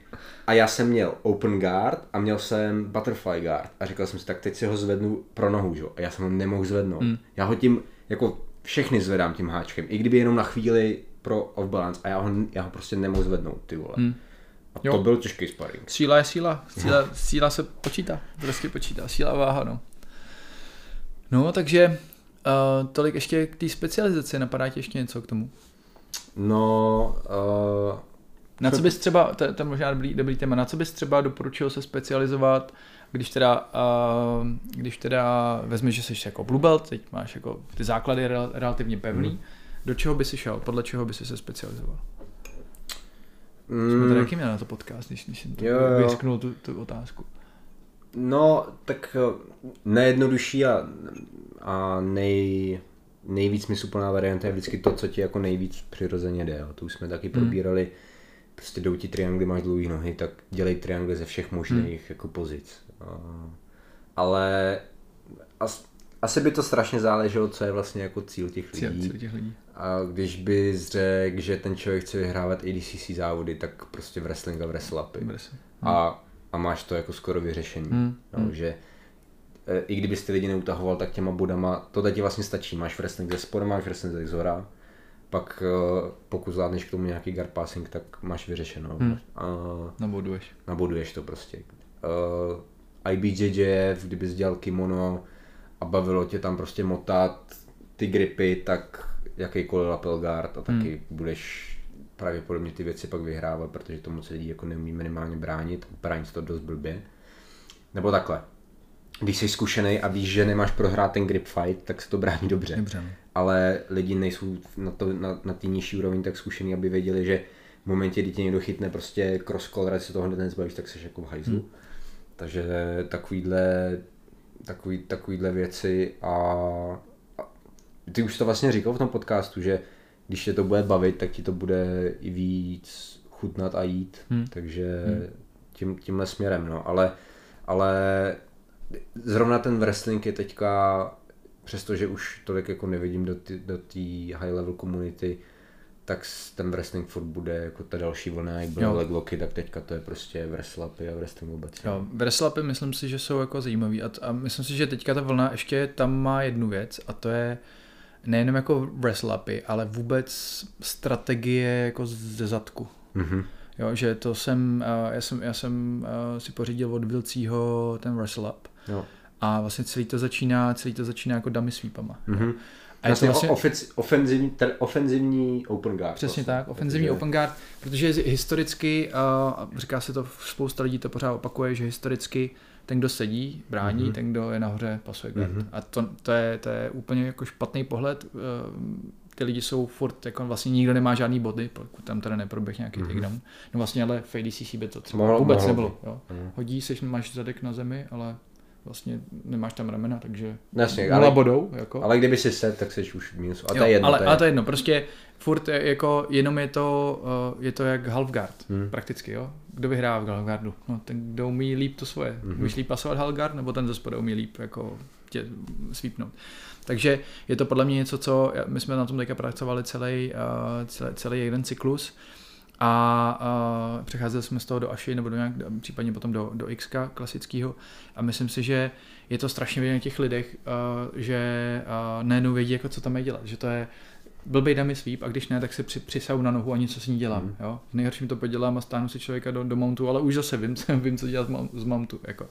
A já jsem měl open guard a měl jsem butterfly guard. A říkal jsem si, tak teď si ho zvednu pro nohu, že? A já jsem ho nemohl zvednout. Mm. Já ho tím, jako všechny zvedám tím háčkem. I kdyby jenom na chvíli pro off balance. A já ho, já ho prostě nemohl zvednout, ty vole. Mm. A to Jo. byl těžký sparring. Síla je síla. Síla, síla se počítá. Prostě počítá. Síla a váha, no. No, takže uh, tolik ještě k té specializaci. Napadá ti ještě něco k tomu? No, uh, Na co bys třeba, to, to je možná dobrý, dobrý téma, na co bys třeba doporučil se specializovat, když teda, uh, když teda vezmeš, že jsi jako blue belt, teď máš jako ty základy rel, relativně pevný, mm. do čeho by si šel, podle čeho by si se specializoval? Mm. Jsme tady jaký měl na to podcast, když, když jsem to jo, jo. vysknul tu, tu otázku. No, tak eh, nejjednodušší a, a nej, nejvíc smysluplná varianta je vždycky to, co ti jako nejvíc přirozeně jde. To už jsme taky mm. Prostě jdou ti triangly, máš dlouhé nohy, tak dělej triangly ze všech možných mm. jako pozic. Ale as, asi by to strašně záleželo, co je vlastně jako cíl těch lidí. Cíl, těch lidí. A když by řekl, že ten člověk chce vyhrávat ADCC závody, tak prostě wrestling a wrestle upy. A, a máš to jako skoro vyřešení. Hmm. No, hmm. že e, i kdybyste lidi neutahoval, tak těma bodama, to ti vlastně stačí. Máš wrestling ze spodu, máš wrestling ze zhora, pak e, pokud zvládneš k tomu nějaký guard passing, tak máš vyřešeno. Hmm. A, naboduješ. Naboduješ to prostě. Uh, IBJJF, kdyby dělal kimono a bavilo tě tam prostě motat ty gripy, tak jakýkoliv lapel guard a taky hmm. budeš pravděpodobně ty věci pak vyhrávat, protože tomu se lidí jako neumí minimálně bránit, bránit to dost blbě. Nebo takhle, když jsi zkušený a víš, že nemáš prohrát ten grip fight, tak se to brání dobře. dobře. No. Ale lidi nejsou na, to, na, na ty nižší úrovni tak zkušený, aby věděli, že v momentě, kdy tě někdo chytne prostě cross collar, se toho hned nezbavíš, tak jsi jako v hajzlu. Hmm. Takže takovýhle, takový, takovýhle věci a, a ty už to vlastně říkal v tom podcastu, že když tě to bude bavit, tak ti to bude i víc chutnat a jít, hmm. takže hmm. Tím, tímhle směrem, no, ale, ale zrovna ten wrestling je teďka, přestože už tolik jako nevidím do té do high level komunity, tak ten wrestling furt bude jako ta další vlna, jak byly leglocky, tak teďka to je prostě wrestlapy a wrestling vůbec. Jo, wrestlapy myslím si, že jsou jako zajímavý a, a myslím si, že teďka ta vlna ještě tam má jednu věc a to je nejenom jako wrestlapy, ale vůbec strategie jako ze zadku. Mm-hmm. Jo, že to jsem, já jsem, já jsem si pořídil od Vilcího ten wrestle up. Jo. A vlastně celý to začíná, celý to začíná jako dummy sweepama. Mm-hmm. A je to vlastně ofenzivní, ofenzivní open guard. Přesně vlastně. tak, ofenzivní open guard, protože historicky, uh, říká se to, spousta lidí to pořád opakuje, že historicky ten, kdo sedí, brání, mm-hmm. ten, kdo je nahoře, pasuje guard. Mm-hmm. A to, to, je, to je úplně jako špatný pohled. Uh, ty lidi jsou furt, jako vlastně nikdo nemá žádný body, pokud tam teda neproběh nějaký mm-hmm. takedown. No vlastně ale v ADCC by to třeba mohlo, vůbec mohlo. nebylo. Jo. Mm. Hodí se, máš zadek na zemi, ale vlastně nemáš tam ramena, takže Jasně, ale, bodou. Jako. Ale kdyby si set, tak jsi už minus. A to jo, je jedno. Ale, to je... ale to je jedno, prostě furt je, jako jenom je to, uh, je to jak halfguard, hmm. prakticky, jo. Kdo vyhrává v halfguardu? No, ten, kdo umí líp to svoje. Hmm. Umíš líp pasovat halfguard, nebo ten ze spodu umí líp jako tě svípnout. Takže je to podle mě něco, co my jsme na tom teďka pracovali celý, uh, celý, celý jeden cyklus a, a přecházeli jsme z toho do Aši nebo do nějak, případně potom do, do X klasického a myslím si, že je to strašně vidět na těch lidech, uh, že uh, najednou vědí, jako co tam je dělat, že to je blbej dummy sweep a když ne, tak se při, přisau na nohu a něco s ní dělám. Mm. Jo? V nejhorším to podělám a stáhnu si člověka do, do mountu, ale už zase vím, vím co dělat z mountu. Jako.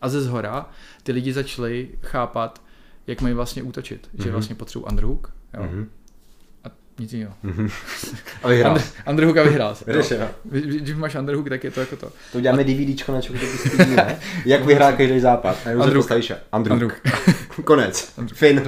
A ze zhora ty lidi začali chápat, jak mají vlastně útočit, mm-hmm. že mhm. vlastně potřebují underhook. Jo? Mm-hmm nic jiného. A vyhrál. Andr- Underhooka vyhrál. Vyřešeno. Když máš Underhook, tak je to jako to. To uděláme DVDčko na Čokotopu ne? Jak vyhrál každý západ. Underhook. Underhook. Konec. Fin.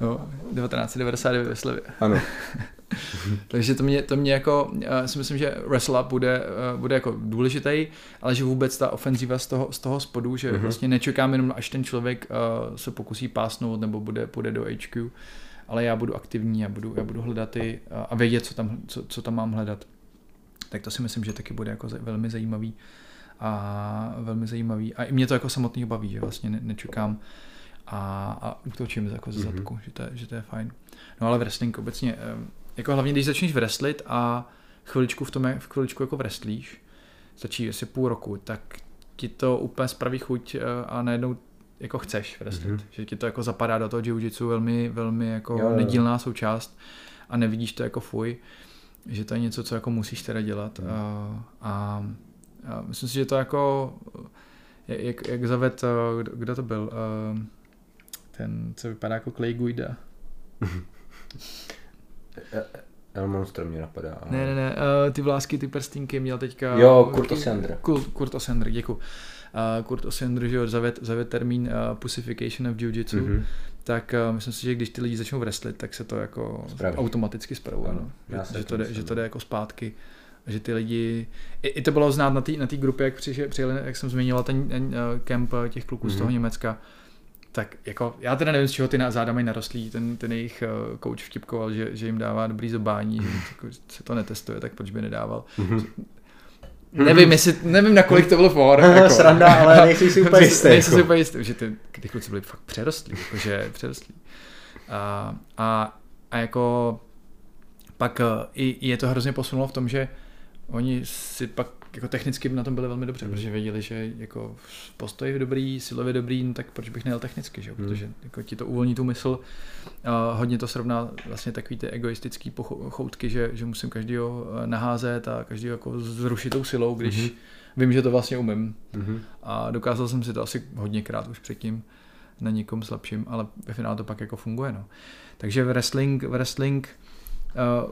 No, 1999 ve Slevě. Ano. Takže to mě, to mě jako, já si myslím, že wrestle bude, eh, bude jako důležitý, ale že vůbec ta ofenziva z toho, z toho spodu, že mm-hmm. vlastně nečekám jenom, až ten člověk uh, se pokusí pásnout nebo bude, půjde do HQ, ale já budu aktivní, já budu, já budu hledat ty a vědět, co tam, co, co tam mám hledat. Tak to si myslím, že taky bude jako velmi zajímavý a velmi zajímavý. A i mě to jako samotný baví, že vlastně ne, nečekám a, a útočím jako z mhm. zadku, mm-hmm. že, to je, že to je fajn. No ale wrestling obecně, jako hlavně když začneš wrestlit a chviličku v tom, v chviličku jako wrestlíš, stačí asi půl roku, tak ti to úplně spraví chuť eh, a najednou jako chceš wrestlit. Mm-hmm. Že ti to jako zapadá do toho jiu-jitsu velmi, velmi jako jo, jo. nedílná součást a nevidíš to jako fuj, že to je něco, co jako musíš teda dělat. Mm. A, a, a myslím si, že to jako, jak, jak zaved, kdo, kdo to byl, ten, co vypadá jako Clay Guida. El Monster mě napadá. ale- Ne, ne, ne, ty vlásky, ty prstínky měl teďka... Jo, Kurt Osender. Kurt, Kurt Osender, děkuji. Uh, Kurt Osender, že jo, zaved, zaved termín uh, pussification of jiu-jitsu, mm-hmm. Mhm. tak uh, myslím si, že když ty lidi začnou wrestlit, tak se to jako Spraví. automaticky spravuje, Ano, no. že, že, to jde, že to jde jako zpátky. Že ty lidi, i, i to bylo znát na té na grupě, jak přišel, přijeli, jak jsem zmiňoval ten, uh, kemp uh, těch kluků mm-hmm. z toho Mhm. Německa, tak jako, já teda nevím, z čeho ty na- záda mají narostlý, ten, ten jejich uh, coach vtipkoval, že, že jim dává dobrý zobání, že jako, se to netestuje, tak proč by nedával. Mhm. Nevím, jestli, nevím, na kolik to bylo for. jako. Sranda, ale nejsi si úplně jistý. Nejsem si jako. úplně jistý, že ty, ty kluci byli fakt přerostlí, jakože přerostlí. A, a, a jako pak eh, i, je to hrozně posunulo v tom, že oni si pak jako technicky na tom byli velmi dobře, protože věděli, že jako postoj je dobrý, silově dobrý, no tak proč bych nejel technicky, že? jo? Hmm. protože jako ti to uvolní tu mysl. A hodně to srovná vlastně takový ty egoistický pocho- choutky, že, že musím každýho eh, naházet a každýho jako zrušit tou silou, když Mhm. vím, že to vlastně umím. Mhm. A dokázal jsem si to asi hodněkrát už předtím na někom slabším, ale ve finále to pak jako funguje. No. Takže wrestling, wrestling uh,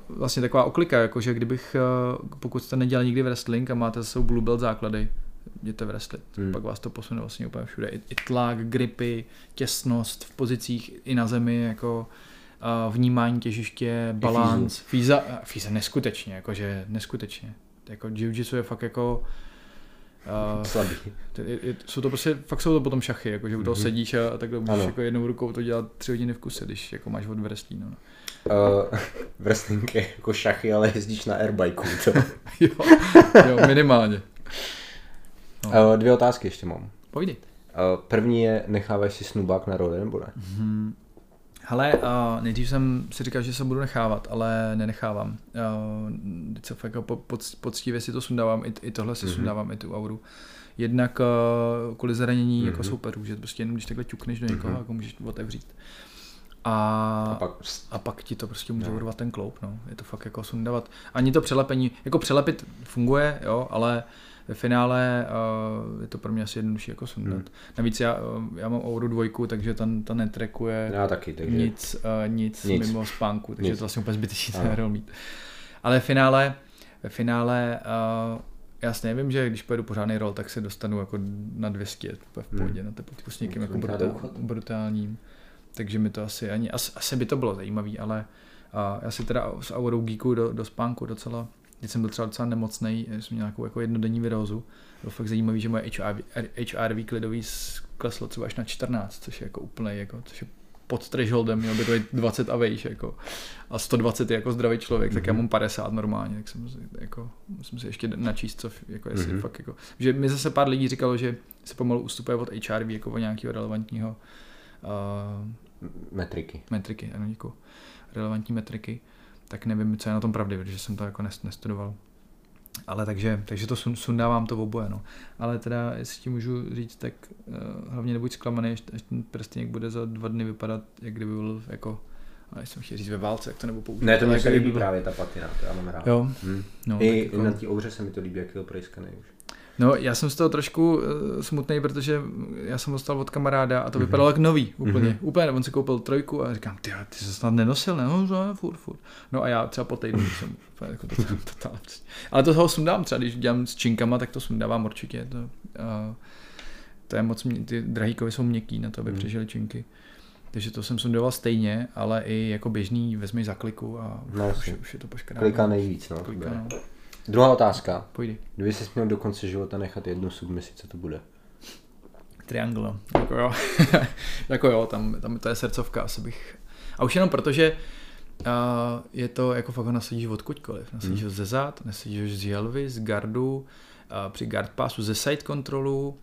vlastně taková oklika, jakože kdybych, uh, pokud jste nedělal nikdy wrestling a máte za sebou blue belt základy, jděte wrestlit. Hmm. Pak vás to posune vlastně úplně všude. I, i tlak, gripy, těsnost v pozicích i na zemi, jako uh, vnímání těžiště, balans. Fíza, fíza neskutečně, jakože neskutečně. Jako jiu-jitsu je fakt jako uh, Slabý. to je, je, jsou to prostě, fakt jsou to potom šachy, jako, že u toho Mhm. sedíš a, a takhle můžeš Ano. jako jednou rukou to dělat tři hodiny v kuse, když jako máš od wrestlingu. No. Uh, wrestling je jako šachy, ale jezdíš na airbikeu. To. jo, jo, minimálně. No. Uh, dvě otázky ještě mám. Povídej. Uh, první je, necháváš si snubák na role nebo ne? Hmm. Hele, uh, nejdřív jsem si říkal, že se budu nechávat, ale nenechávám. Uh, teď se fakt jako po, pod, poctivě si to sundávám, i, i tohle si Mhm. mm-hmm. sundávám, i tu auru. Jednak uh, kvůli zranění mm-hmm. jako souperů, že prostě jenom když takhle ťukneš do někoho, Mhm. jako můžeš otevřít. A, A pak a pak ti to prostě může urvat ten kloup, no. Je to fakt jako sundavat. Ani to přelepení, jako přelepit funguje, jo, ale ve finále uh, je to pro mě asi jednodušší jako sundat. Hmm. Navíc já, uh, já mám Ouru dvojku, takže ta, ta netrekuje já taky, takže nic, uh, nic, Nic. mimo spánku, takže Nic. je to vlastně úplně zbytečný ten mít. Ale ve finále, ve finále uh, jasně vím, že když pojedu pořádný rol, tak se dostanu jako na 200 úplně v Hmm. pohodě na teplotku s někým jako brutál, brutálním. Takže mi to asi ani, asi, asi by to bylo zajímavý, ale uh, já si teda s Aurou Geeku do, do spánku docela, když jsem byl třeba docela nemocný, jsem měl nějakou jako jednodenní virózu, bylo fakt zajímavý, že moje HRV, HRV klidový kleslo třeba až na 14, což je jako úplně, jako, což je pod thresholdem, měl by to být 20 a vejš, jako. A 120 je jako zdravý člověk, mm-hmm. tak já Mhm. mám 50 normálně, tak jsem si, jako, musím si ještě načíst, co, jako jestli Mhm. mm-hmm. fakt jako, že mi zase pár lidí říkalo, že se pomalu ustupuje od HRV jako od nějakého relevantního uh, metriky. metriky, ano, děkuji, relevantní metriky, tak nevím, co je na tom pravdy, protože jsem to jako nest- nestudoval. Ale takže, takže to sun, sundávám to oboje, no. Ale teda, jestli ti můžu říct, tak uh, hlavně nebuď zklamaný, až, až ten prstínek bude za dva dny vypadat, jak kdyby byl jako, ale jsem chtěl říct ve válce, jak to nebo použít. Ne, to mě se líbí byl- právě ta patina, to já mám rád. Jo, Hm. no, I tak jako, na té ouře se mi to líbí, jak je to prejskaný už. No, já jsem z toho trošku uh, smutný, protože já jsem dostal od kamaráda a to Mhm. vypadalo jak nový, úplně, Mhm. úplně, on si koupil trojku a říkám, ty, ty se snad nenosil, ne? No, furt, furt. No a já třeba po týdnu jsem úplně jako totál, totál, prostě. Ale to toho sundám třeba, když dělám s činkama, tak to sundávám určitě. To, uh, to je moc, mě, ty drahý kovy jsou měkký na to, aby Mhm. přežili činky. Takže to jsem sundoval stejně, ale i jako běžný vezmi za kliku a No, už, už je to poškrát. Klika nejvíc, no. Klika, no. Druhá otázka. Pojdi. Kdyby jsi měl do konce života nechat jednu submisi, co to bude? Triangle, no. jako jo. jako jo, tam, tam to je srdcovka, asi bych. A už jenom proto, že uh, je to jako fakt ho nasadíš odkudkoliv. Nasadíš Hmm. ho ze zad, nasadíš ho z želvy, z gardu, uh, při guard passu, ze side kontrolu,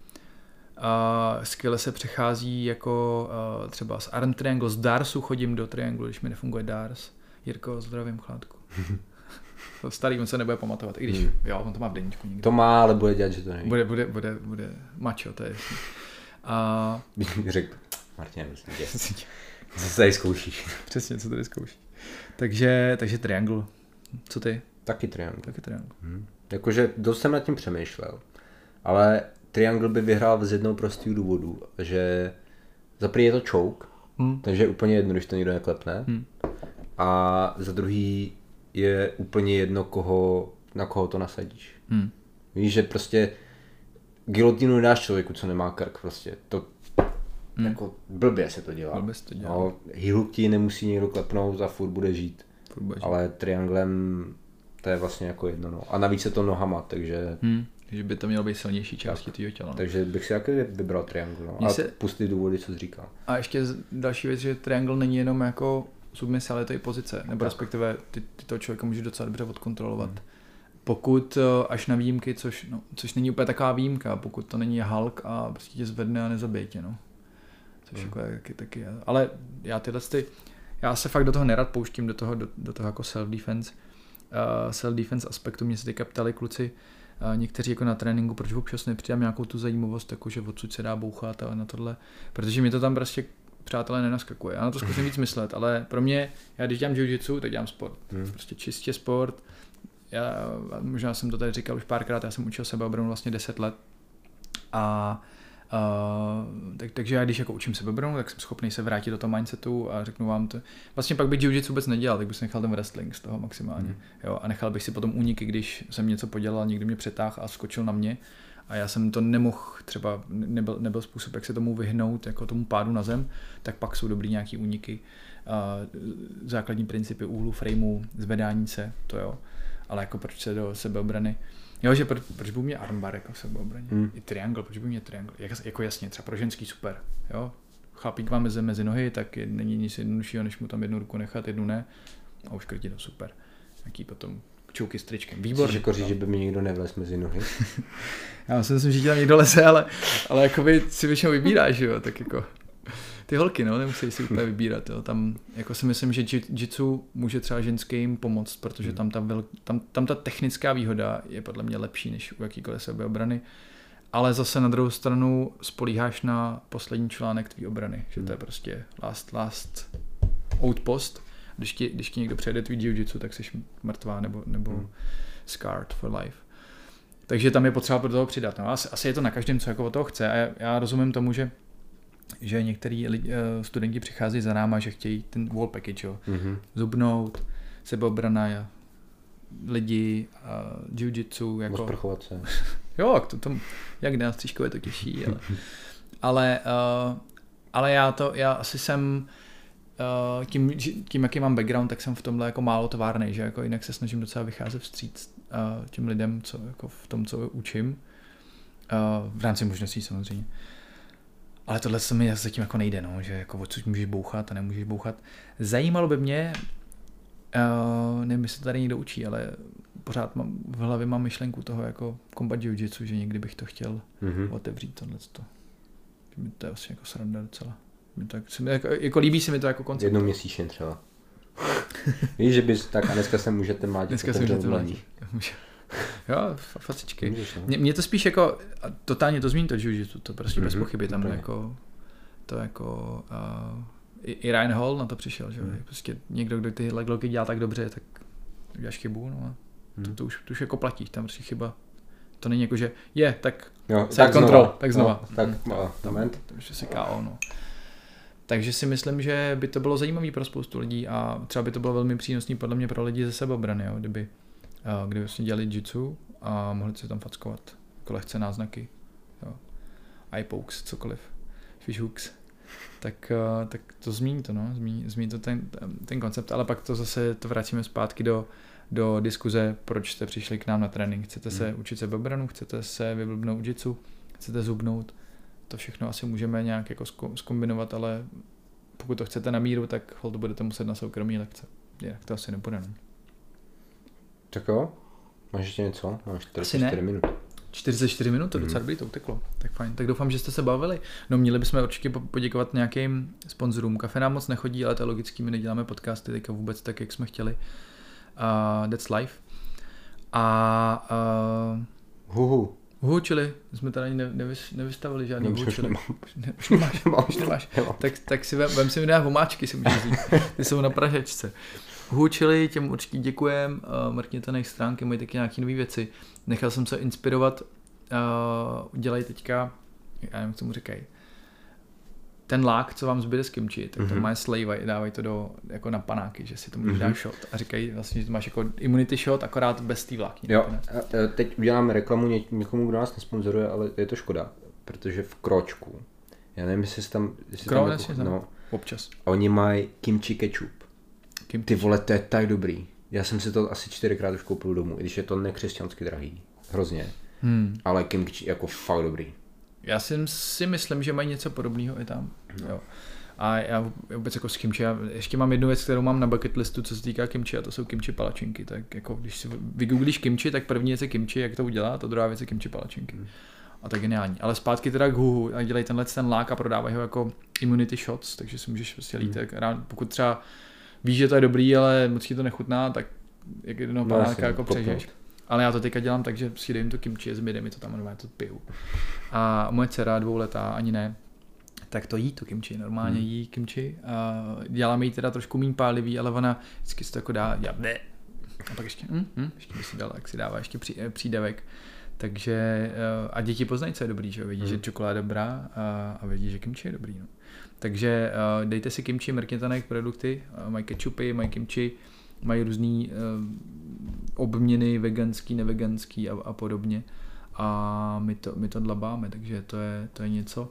Uh, skvěle se přechází jako uh, třeba z arm triangle, z Darsu chodím do triangle, když mi nefunguje Dars. Jirko, zdravím chládku. Starý, on se nebude pamatovat, i když, Hmm. jo, on to má v deníčku někde. To má, ale bude dělat, že to neví. Bude, bude, bude, bude mačo, to je jasný. A řekl, Martin, myslím tě. Co se tady zkoušíš? Přesně, co tady zkouší. Takže, takže triangle. Co ty? Taky triangle. Taky triangle. Hm. Jakože dost jsem nad tím přemýšlel. Ale triangle by vyhrál z jednoho prostého důvodu, že za prvý je to choke, Hm. takže je úplně jedno, když to nikdo neklepne. Hm. A za druhý je úplně jedno, koho, na koho to nasadíš. Hmm. Víš, že prostě gilotinu nedáš člověku, co nemá krk, prostě. To Hmm. jako blbě se to dělá. Blbě se to dělá. No, hýlu ti nemusí někdo klepnout a furt bude žít. Furt bude žít. Ale trianglem to je vlastně jako jedno. No. A navíc je to nohama, takže, Hmm. že by to mělo být silnější části tvého těla. no. takže bych si taky vybral triangle. No. A se- pustit důvody, co říkal. A ještě další věc, že triangle není jenom jako submise, ale to je pozice, nebo Tak. respektive ty, ty toho člověka může docela dobře odkontrolovat. Hmm. Pokud eh, až na výjimky, což, no, což není úplně taková výjimka, pokud to není Hulk a prostě tě zvedne a nezabije tě, no. Což Hmm. jako je taky, taky je. Ale já tyhle ty, já se fakt do toho nerad pouštím, do toho, do, do toho jako self-defense. Uh, self-defense aspektu mě se teďka ptali kluci, uh, někteří jako na tréninku, proč občas nepřidám nějakou tu zajímavost, jako že odsud se dá bouchat a na tohle, protože mi to tam prostě přátelé nenaskakuje. Já na to zkusím víc myslet, ale pro mě, já když dělám jiu-jitsu, tak dělám sport. Hmm. Prostě čistě sport. Já, možná jsem to tady říkal už párkrát, já jsem učil sebeobranu vlastně 10 let. A Uh, tak, takže já když jako učím sebeobranu, tak jsem schopný se vrátit do toho mindsetu a řeknu vám to. Vlastně pak bych jiu-jitsu vůbec nedělal, tak bych si nechal ten wrestling z toho maximálně. Hmm. Jo, a nechal bych si potom úniky, když jsem něco podělal, někdo mě přetáhl a skočil na mě. A já jsem to nemohl, třeba nebyl, nebyl způsob, jak se tomu vyhnout, jako tomu pádu na zem, tak pak jsou dobrý nějaký úniky. Základní principy úhlu, frameu, zvedání se, to jo. Ale jako proč se do sebeobrany Jo, že proč, proč by mě armbar jako v sebeobraně? Hmm. I triangle, proč by mě triangle? Jak, jako jasně, třeba pro ženský super, jo. Chlapík má mezi, mezi nohy, tak je, není nic jednoduššího, než mu tam jednu ruku nechat, jednu ne. A už krtí to super. Jaký potom čouky s tričkem. Chceš Výborný. jako říct, že by mi někdo nevlez mezi nohy? Já si myslím, že ti tam někdo leze, ale, ale jakoby si většinou vybíráš, že jo, tak jako ty holky, no, nemusí si úplně vybírat, jo. Tam, jako si myslím, že ji- jitsu může třeba ženským pomoct, protože tam ta, vel, tam, tam ta technická výhoda je podle mě lepší než u jakýkoliv sebeobrany. Ale zase na druhou stranu spolíháš na poslední článek tvý obrany, že to je prostě last, last outpost. Když ti, když ti někdo přejede tvý jiu-jitsu, tak jsi mrtvá nebo, nebo Hmm. scarred for life. Takže tam je potřeba pro toho přidat. No, asi, asi je to na každém, co jako od toho chce. A já, já rozumím tomu, že že některý lidi, eh, studenti přichází za náma, že chtějí ten wall package, jo. Mhm. Zubnout, sebeobrana, lidi, uh, jiu-jitsu, jako... Osprchovat se. Jo, to, to, jak na střížku je to těžší, ale, ale, uh, ale já to, já asi jsem uh, tím, tím, jaký mám background, tak jsem v tomhle jako málo továrnej, že jako jinak se snažím docela vycházet vstříc uh, těm lidem, co jako v tom, co učím, uh, v rámci možností samozřejmě. Ale tohle se mi zatím jako nejde, no, že jako odsud můžeš bouchat a nemůžeš bouchat. Zajímalo by mě, uh, nevím, jestli tady někdo učí, ale pořád mám, v hlavě mám myšlenku toho jako combat jiu-jitsu, že někdy bych to chtěl Mhm. otevřít mi to je asi jako sranda docela. To, jako, se mi, jako, jako, líbí se mi to jako koncept. Jednou měsíčně třeba. Víš, že bys tak a dneska se můžete mlátit Dneska se můžete. Může. Jo, fa- facičky. Můžeš, no. Mě, mě to spíš jako, a totálně to zmíní to jiu-jitsu, to prostě bez Mhm, pochyby tam úplně. jako, to jako, uh, i, i Ryan Hall na to přišel, že jo, Mhm. prostě někdo, kdo ty legloky dělá tak dobře, tak uděláš chybu, no a to, Mhm. to, už, to už jako platí, tam prostě chyba. To není jako, že je, tak Jo, Side control, tak znova. No, tak, Hm, no, moment. to už je si KO, no. Takže si myslím, že by to bylo zajímavé pro spoustu lidí a třeba by to bylo velmi přínosné podle mě pro lidi ze sebeobrany, jo, kdyby, uh, kdyby vlastně dělali jitsu a mohli se tam fackovat jako lehce náznaky, jo. eye pokes, cokoliv, fish hooks, tak, uh, tak to zmíní to, no, zmíní, zmíní to ten, ten koncept, ale pak to zase to vracíme zpátky do, do diskuze, proč jste přišli k nám na trénink. Chcete se Hmm. učit sebeobranu, chcete se vyblbnout jitsu, chcete zubnout, to všechno asi můžeme nějak jako skombinovat, ale pokud to chcete na míru, tak hold budete muset na soukromí lekce. Jinak to asi nepůjde. No. Tak jo, máš ještě něco? Máš Asi ne. 44 minut. 44 minut, to Mhm. docela dobrý, to uteklo. Tak fajn. Tak doufám, že jste se bavili. No měli bychom určitě po- poděkovat nějakým sponzorům. Kafe nám moc nechodí, ale to je logický, my neděláme podcasty teďka vůbec tak, jak jsme chtěli. Uh, that's life. A uh, Huhu. Huhu, čili jsme tady ne, nevys, nevystavili žádný No, huhu, už čili. nemám. Už, ne, už nemáš, Nemám. už nemáš. Nemám. Tak, tak si vem, vem si mi vomáčky, si můžeš říct. Ty jsou na pražečce. Huhu, čili těm určitě děkujem. Uh, mrkněte na jejich stránky, mají taky nějaké nové věci. Nechal jsem se inspirovat. Uh, dělají teďka, já nevím, jak tomu říkají. Ten lák, co vám zbyde z kimči, tak to Mhm. má dávají to do, jako na panáky, že si to můžeš Mhm. dát shot a říkají vlastně, že máš jako immunity shot, akorát bez té vlákniny. Jo, a, a teď uděláme reklamu ně, někomu, kdo nás nesponzoruje, ale je to škoda, protože v Kročku, já nevím, jestli jsi tam... Jestli Kro, tam jasně, tam. no, Občas. oni mají kimchi ketchup. Kimchi. Ty vole, to je tak dobrý. Já jsem si to asi čtyřikrát už koupil domů, i když je to nekřesťansky drahý. Hrozně. Hmm. Ale kimchi jako fakt dobrý. Já si, si myslím, že mají něco podobného i tam. Jo. A já vůbec jako s kimchi, já ještě mám jednu věc, kterou mám na bucket listu, co se týká kimchi, a to jsou kimchi palačinky. Tak jako když si vygooglíš kimchi, tak první věc je kimchi, jak to udělat, a druhá věc je kimchi palačinky. A to je geniální. Ale zpátky teda k huhu a dělají tenhle ten lák a prodávají ho jako immunity shots, takže si můžeš prostě lít, tak rád, pokud třeba víš, že to je dobrý, ale moc ti to nechutná, tak jak jednoho No, panáka jako přežiješ. Ale já to teďka dělám tak, že si dejím to kimchi, zmydem mi to tam normálně to piju. A moje dcera dvouletá, ani ne, tak to jí to kimchi, normálně Hmm. jí kimchi. A děláme jí teda trošku méně pálivý, ale ona vždycky si to jako dá, já ne. A pak ještě, hm, hm, ještě by si dala, jak si dává ještě eh, přídavek. Takže eh, a děti poznají, co je dobrý, že? Vidí, Hmm. že čokoláda je dobrá a, a vědí, že kimchi je dobrý. No. Takže eh, dejte si kimchi, mrkněte na jejich produkty, mají ketchupy, mají kimchi, mají různý uh, obměny veganský, neveganský a, a podobně. A my to, my to dlabáme, takže to je, to je něco.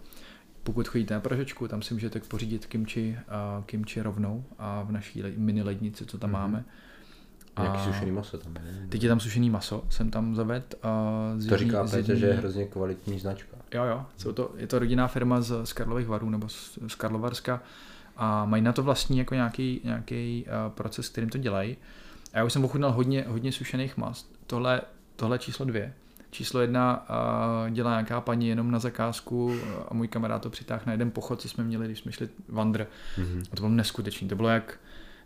Pokud chodíte na Pražečku, tam si můžete pořídit kimči, a kimči rovnou a v naší le- mini lednici, co tam Mhm. máme. Nějaký sušený maso tam je. Teď je tam sušený maso, jsem tam zaved. A z To říká z Petě, jedný- že je hrozně kvalitní značka. Jo, jo, jsou to, je to rodinná firma z, z Karlových varů nebo z, z Karlovarska a mají na to vlastní jako nějaký, nějaký uh, proces, kterým to dělají. A já už jsem ochutnal hodně, hodně sušených mast. Tohle, tohle číslo dvě. Číslo jedna uh, dělá nějaká paní jenom na zakázku uh, a můj kamarád to přitáhl na jeden pochod, co jsme měli, když jsme šli Vandr. Mhm. A to bylo neskutečný. To bylo jak,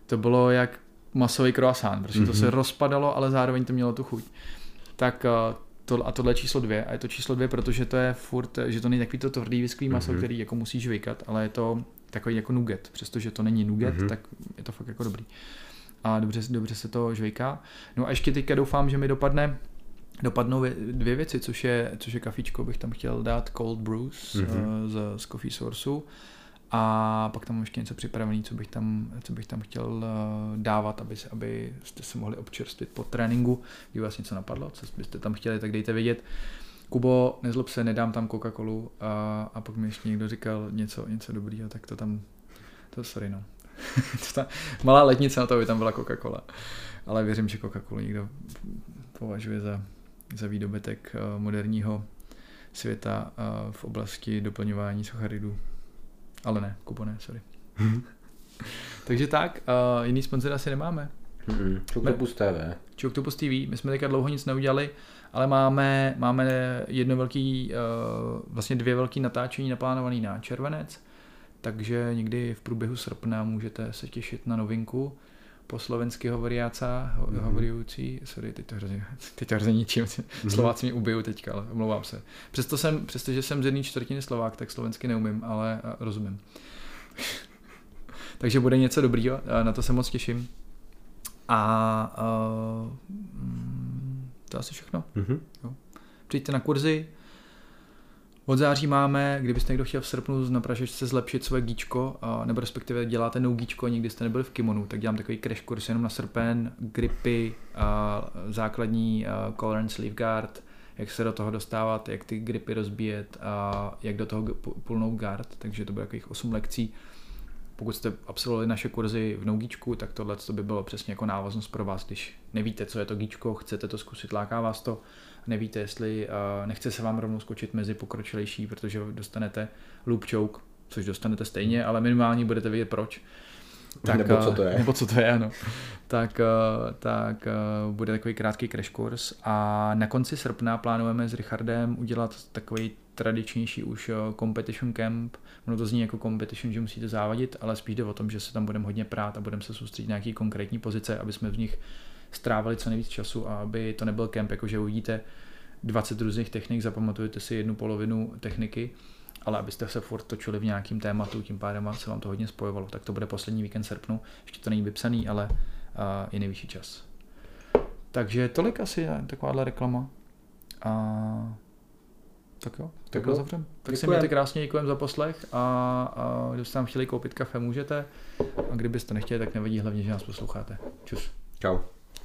to bylo jak masový croissant. Prostě mm-hmm. to Mhm. se rozpadalo, ale zároveň to mělo tu chuť. Tak uh, to, a tohle je číslo dvě. A je to číslo dvě, protože to je furt, že to není takový to tvrdý visklý maso, Mhm. který jako musíš vykat, ale je to takový jako nugget. Přestože to není nugget, Mhm. tak je to fakt jako dobrý. A dobře, dobře se to žvejká. No a ještě teďka doufám, že mi dopadne dopadnou vě- dvě věci, což je, což je kafičko, bych tam chtěl dát cold brews Mhm. mm-hmm. z, z Coffee Sourceu a pak tam mám ještě něco připravený, co bych tam, co bych tam chtěl uh, dávat, aby, se- aby jste se mohli občerstvit po tréninku. Kdyby vás něco napadlo, co byste tam chtěli, tak dejte vědět. Kubo, nezlob se, nedám tam Coca-Colu a, a pak mi ještě někdo říkal něco, něco dobrýho, tak to tam, to sorry no. to ta, malá letnice na to, aby tam byla Coca-Cola. Ale věřím, že Coca-Colu někdo považuje za, za výdobytek eh, moderního světa eh, v oblasti doplňování sacharidů. Ale ne, Kubo ne, sorry. Takže tak, uh, jiný sponzor asi nemáme. Mhm. Octopus TV. Či Octopus TV, my jsme teďka dlouho nic neudělali, ale máme, máme jedno velký, uh, vlastně dvě velký natáčení naplánovaný na červenec, takže někdy v průběhu srpna můžete se těšit na novinku po slovensky hovoriaca, ho, Mhm. hovoriucí, sorry, teď to hrozně, teď to hrozně ničím, Mhm. Slováci mě ubijou teďka, ale omlouvám se. Přesto jsem, přestože jsem z jedné čtvrtiny Slovák, tak slovensky neumím, ale uh, rozumím. Takže bude něco dobrýho, a na to se moc těším. A uh, to je asi všechno. Mhm. Přijďte na kurzy. Od září máme, kdybyste někdo chtěl v srpnu na Pražečce zlepšit svoje gíčko, nebo respektive děláte no gíčko nikdy jste nebyli v kimonu, tak dělám takový crash kurz jenom na srpen, gripy, základní collar and sleeve guard, jak se do toho dostávat, jak ty gripy rozbíjet a jak do toho pulnout guard, takže to bude takových 8 lekcí. Pokud jste absolvovali naše kurzy v Nougíčku, tak tohle to by bylo přesně jako návaznost pro vás, když nevíte, co je to gíčko, chcete to zkusit, láká vás to, nevíte, jestli uh, nechce se vám rovnou skočit mezi pokročilejší, protože dostanete loop choke, což dostanete stejně, ale minimálně budete vědět proč. Nebo eh, co to je. Nebo co to je, ano. Tak, eh, tak eh, bude takový krátký crash course a na konci srpna plánujeme s Richardem udělat takový tradičnější už competition camp. Ono to zní jako competition, že musíte závadit, ale spíš jde o tom, že se tam budeme hodně prát a budeme se soustředit na nějaký konkrétní pozice, aby jsme v nich strávili co nejvíc času a aby to nebyl kemp, jakože uvidíte 20 různých technik, zapamatujete si jednu polovinu techniky, ale abyste se furt točili v nějakým tématu, tím pádem se vám to hodně spojovalo. Tak to bude poslední víkend srpnu, ještě to není vypsaný, ale je nejvyšší čas. Takže tolik asi takováhle reklama. A Tak jo, tak jo. zavřem. Tak si Děkujem. mějte krásně, děkujem za poslech a, a kdybyste tam chtěli koupit kafe, můžete. A kdybyste nechtěli, tak nevadí hlavně, že nás posloucháte. Čus. Čau.